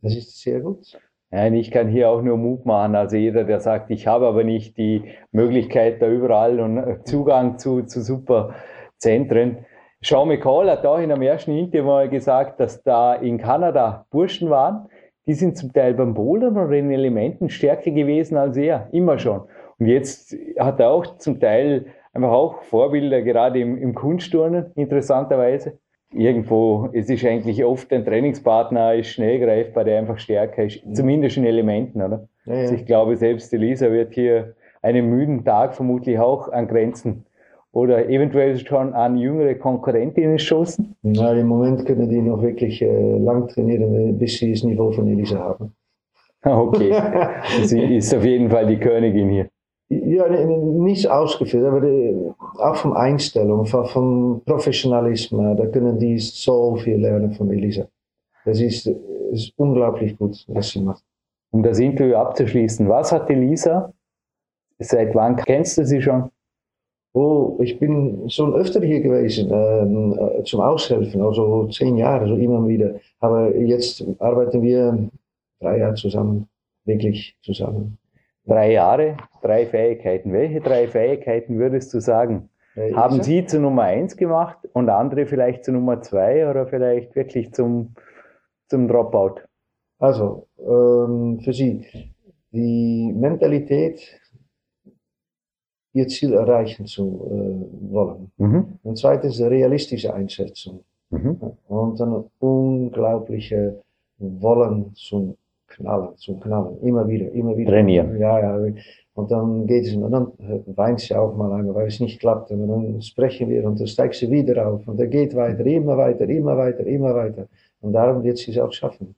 das ist sehr gut. Nein, ich kann hier auch nur Mut machen. Also jeder, der sagt, ich habe aber nicht die Möglichkeit da überall und äh, Zugang zu, zu super Zentren. Sean McCall hat auch in einem ersten Interview mal gesagt, dass da in Kanada Burschen waren, die sind zum Teil beim Bouldern oder in Elementen stärker gewesen als er, immer schon. Und jetzt hat er auch zum Teil einfach auch Vorbilder, gerade im, im Kunstturnen, interessanterweise. irgendwo, es ist eigentlich oft ein Trainingspartner, ist schnell greifbar, der einfach stärker ist, zumindest in Elementen, oder? Ja, ja. Also ich glaube, selbst Elisa wird hier einen müden Tag vermutlich auch an Grenzen oder eventuell schon an jüngere Konkurrentinnen stoßen? Na, im Moment können die noch wirklich äh, lang trainieren, bis sie das Niveau von Elisa haben. Okay, sie ist auf jeden Fall die Königin hier. Ja, nicht ausgeführt, aber die, auch vom Einstellung, vom, Professionalismus, da können die so viel lernen von Elisa. Das ist, ist unglaublich gut, was sie macht. Um das Interview abzuschließen, was hat Elisa? Seit wann kennst du sie schon? Oh, ich bin schon öfter hier gewesen äh, zum Aushelfen, also zehn Jahre, so immer wieder. Aber jetzt arbeiten wir drei Jahre zusammen, wirklich zusammen. Drei Jahre, drei Fähigkeiten. Welche drei Fähigkeiten würdest du sagen? Äh, Haben Sie zu Nummer eins gemacht und andere vielleicht zu Nummer zwei oder vielleicht wirklich zum, zum Dropout? Also, ähm, für Sie, die Mentalität, ihr Ziel erreichen zu äh, wollen. Mhm. Und zweitens realistische Einschätzung. Mhm. Und dann unglaubliche Wollen zum Knallen, zum Knallen. Immer wieder, immer wieder. Trainieren. Ja, ja. Und dann geht es, und dann weint sie auch mal einmal, weil es nicht klappt. Und dann sprechen wir und dann steigt sie wieder auf. Und er geht weiter, immer weiter, immer weiter, immer weiter. Und darum wird sie es auch schaffen.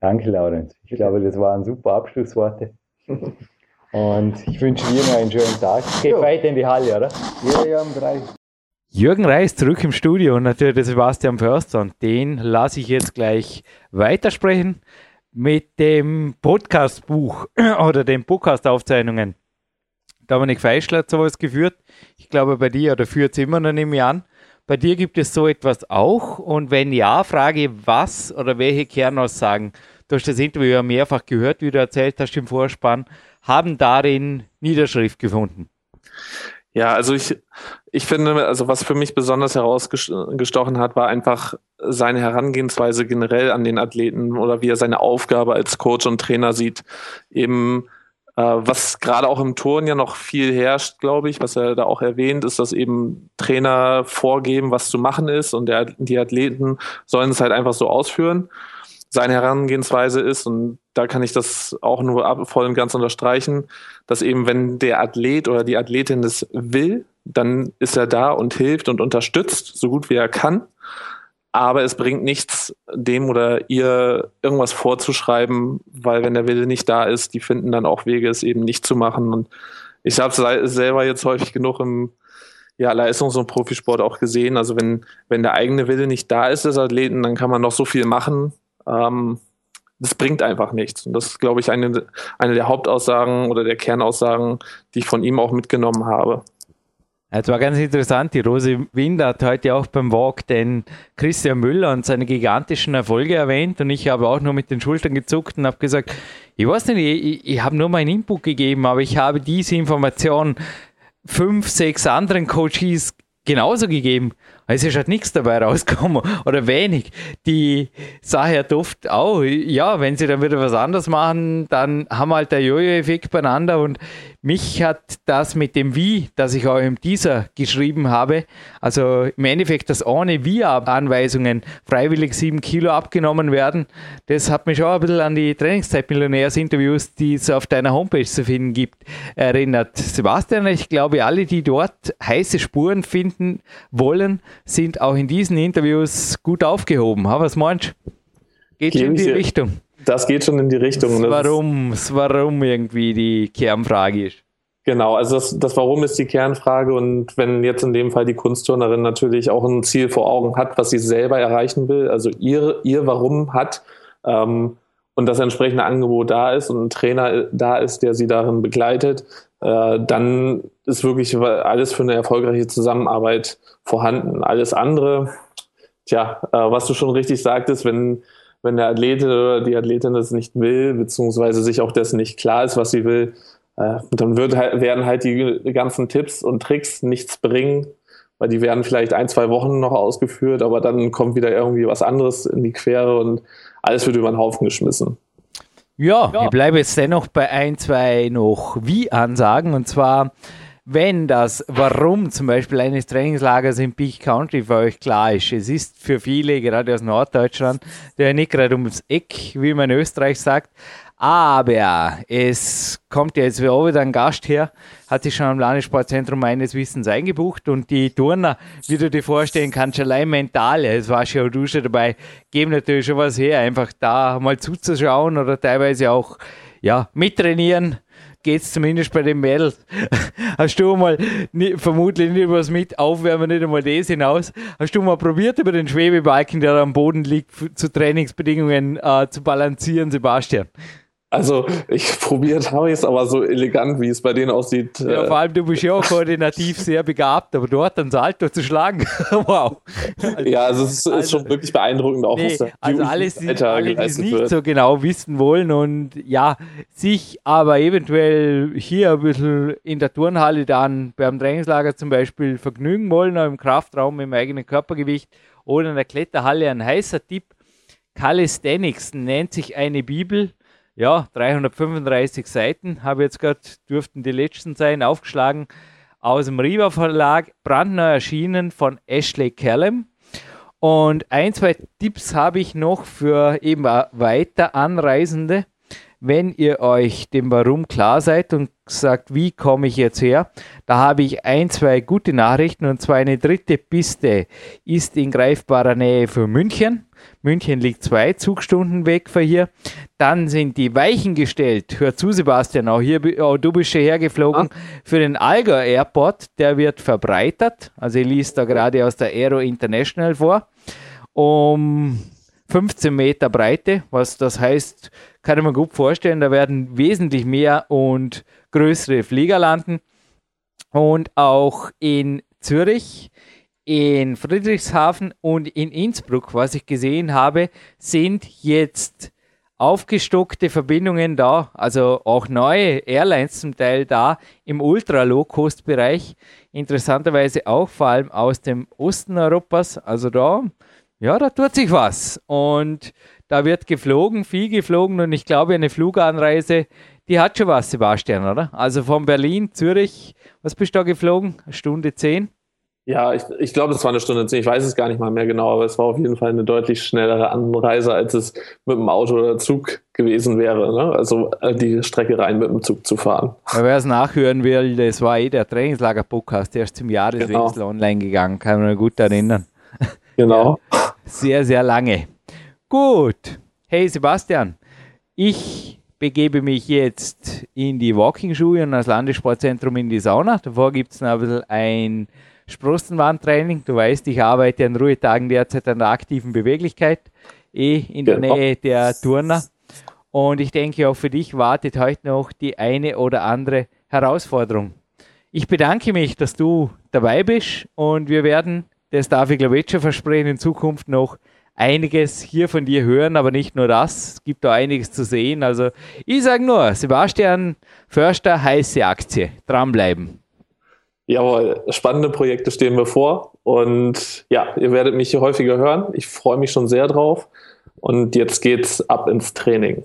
Danke, Laurenz. Ich glaube, das waren super Abschlussworte. Und ich wünsche dir noch einen schönen Tag. Geht jo. weiter in die Halle, oder? Ja, ja, um drei. Jürgen Reis zurück im Studio und natürlich der Sebastian Förster. Und den lasse ich jetzt gleich weitersprechen mit dem Podcast-Buch oder den Podcast-Aufzeichnungen. Dominik Feischler hat sowas geführt. Ich glaube, bei dir, oder führt es immer noch, nehme ich an. Bei dir gibt es so etwas auch. Und wenn ja, frage, was oder welche Kernaussagen, du hast das Interview ja mehrfach gehört, wie du erzählt hast im Vorspann, haben darin Niederschrift gefunden? Ja, also ich, ich finde, also was für mich besonders herausgestochen hat, war einfach seine Herangehensweise generell an den Athleten oder wie er seine Aufgabe als Coach und Trainer sieht. Eben, äh, was gerade auch im Turn ja noch viel herrscht, glaube ich, was er da auch erwähnt, ist, dass eben Trainer vorgeben, was zu machen ist und der, die Athleten sollen es halt einfach so ausführen seine Herangehensweise ist, und da kann ich das auch nur voll und ganz unterstreichen, dass eben, wenn der Athlet oder die Athletin das will, dann ist er da und hilft und unterstützt, so gut wie er kann. Aber es bringt nichts, dem oder ihr irgendwas vorzuschreiben, weil wenn der Wille nicht da ist, die finden dann auch Wege, es eben nicht zu machen. Und ich habe es selber jetzt häufig genug im ja, Leistungs- und Profisport auch gesehen. Also wenn, wenn der eigene Wille nicht da ist des Athleten, dann kann man noch so viel machen ähm, das bringt einfach nichts. Und das ist, glaube ich, eine, eine der Hauptaussagen oder der Kernaussagen, die ich von ihm auch mitgenommen habe. Es war ganz interessant, die Rose Wind hat heute auch beim Walk den Christian Müller und seine gigantischen Erfolge erwähnt und ich habe auch nur mit den Schultern gezuckt und habe gesagt, ich weiß nicht, ich, ich habe nur meinen Input gegeben, aber ich habe diese Information fünf, sechs anderen Coaches genauso gegeben. Es ist halt nichts dabei rausgekommen oder wenig. Die Sache hat oft auch, ja, wenn sie dann wieder was anderes machen, dann haben wir halt der Jojo-Effekt beieinander und mich hat das mit dem Wie, das ich auch im Teaser geschrieben habe, also im Endeffekt, dass ohne Wie-Anweisungen freiwillig sieben Kilo abgenommen werden, das hat mich auch ein bisschen an die Trainingszeit-Millionärs-Interviews, die es auf deiner Homepage zu finden gibt, erinnert. Sebastian, ich glaube, alle, die dort heiße Spuren finden wollen, sind auch in diesen Interviews gut aufgehoben. Was meinst du? Geht schon in die Richtung. Das geht schon in die Richtung. Das warum, das warum irgendwie die Kernfrage ist. Genau, also das, das Warum ist die Kernfrage und wenn jetzt in dem Fall die Kunstturnerin natürlich auch ein Ziel vor Augen hat, was sie selber erreichen will, also ihr, ihr Warum hat ähm, und das entsprechende Angebot da ist und ein Trainer da ist, der sie darin begleitet, äh, dann ist wirklich alles für eine erfolgreiche Zusammenarbeit vorhanden. Alles andere, tja, äh, was du schon richtig sagtest, wenn wenn der Athlet oder die Athletin das nicht will, beziehungsweise sich auch dessen nicht klar ist, was sie will, äh, dann wird halt, werden halt die ganzen Tipps und Tricks nichts bringen, weil die werden vielleicht ein, zwei Wochen noch ausgeführt, aber dann kommt wieder irgendwie was anderes in die Quere und alles wird über den Haufen geschmissen. Ja, ja. ich bleibe jetzt dennoch bei ein, zwei noch Wie-Ansagen und zwar wenn das Warum zum Beispiel eines Trainingslagers in Peak Country für euch klar ist. Es ist für viele, gerade aus Norddeutschland, der nicht gerade ums Eck, wie man in Österreich sagt, aber es kommt ja jetzt wieder ein Gast her, hat sich schon am Landessportzentrum meines Wissens eingebucht und die Turner, wie du dir vorstellen kannst, allein mental, es war schon du schon dabei, geben natürlich schon was her, einfach da mal zuzuschauen oder teilweise auch ja, mittrainieren geht es zumindest bei den Mädels. Hast du mal, nie, vermutlich nicht was mit, aufwärmen nicht einmal das hinaus. Hast du mal probiert, über den Schwebebalken, der am Boden liegt, zu Trainingsbedingungen äh, zu balancieren, Sebastian? Also ich probiert habe ich es, aber so elegant, wie es bei denen aussieht. Ja, äh, vor allem du bist ja auch koordinativ sehr begabt, aber dort ein Salto zu schlagen, wow. ja, also es ist, also, schon wirklich beeindruckend, auch nee, was da also alles, alle, die es nicht wird. so genau wissen wollen und ja, sich aber eventuell hier ein bisschen in der Turnhalle dann beim Trainingslager zum Beispiel vergnügen wollen, im Kraftraum im eigenen Körpergewicht oder in der Kletterhalle ein heißer Tipp. Calisthenics nennt sich eine Bibel ja, 335 Seiten, habe jetzt gerade, dürften die letzten sein, aufgeschlagen aus dem Riva Verlag, brandneu erschienen von Ashley Callum. Und ein, zwei Tipps habe ich noch für eben weiter Anreisende. Wenn ihr euch dem Warum klar seid und sagt, wie komme ich jetzt her, da habe ich ein, zwei gute Nachrichten und zwar eine dritte Piste ist in greifbarer Nähe für München. München liegt zwei Zugstunden weg von hier. Dann sind die Weichen gestellt. Hör zu, Sebastian, auch hier, oh, du bist schon hergeflogen ah. für den Allgäu Airport. Der wird verbreitert. Also ich liest da gerade aus der Aero International vor. Um 15 Meter Breite, was das heißt, kann ich mir gut vorstellen. Da werden wesentlich mehr und größere Flieger landen. Und auch in Zürich in Friedrichshafen und in Innsbruck, was ich gesehen habe, sind jetzt aufgestockte Verbindungen da, also auch neue Airlines zum Teil da im Ultra-Low-Cost-Bereich. Interessanterweise auch vor allem aus dem Osten Europas. Also da, ja, da tut sich was. Und da wird geflogen, viel geflogen und ich glaube, eine Fluganreise, die hat schon was, Sebastian, oder? Also von Berlin, Zürich, was bist du da geflogen? Stunde zehn? Ja, ich, ich glaube, es war eine Stunde zehn. Ich weiß es gar nicht mal mehr genau, aber es war auf jeden Fall eine deutlich schnellere Anreise, als es mit dem Auto oder Zug gewesen wäre. Ne? Also äh, die Strecke rein mit dem Zug zu fahren. Wer es nachhören will, das war eh der Trainingslager-Podcast, der ist zum Jahreswechsel genau. online gegangen, kann man gut erinnern. Genau. Ja, sehr, sehr lange. Gut. Hey Sebastian, ich begebe mich jetzt in die Walking-Schuhe und als Landessportzentrum in die Sauna. Davor gibt es noch ein bisschen ein Sprossenwandtraining. Du weißt, ich arbeite an Ruhetagen derzeit an der aktiven Beweglichkeit, eh in der genau. Nähe der Turner. Und ich denke, auch für dich wartet heute noch die eine oder andere Herausforderung. Ich bedanke mich, dass du dabei bist und wir werden, das darf ich glaube ich schon versprechen, in Zukunft noch einiges hier von dir hören, aber nicht nur das. Es gibt da einiges zu sehen. Also ich sage nur, Sebastian Förster, heiße Aktie. Dranbleiben. Jawohl, spannende Projekte stehen mir vor und ja, ihr werdet mich hier häufiger hören. Ich freue mich schon sehr drauf und jetzt geht's ab ins Training.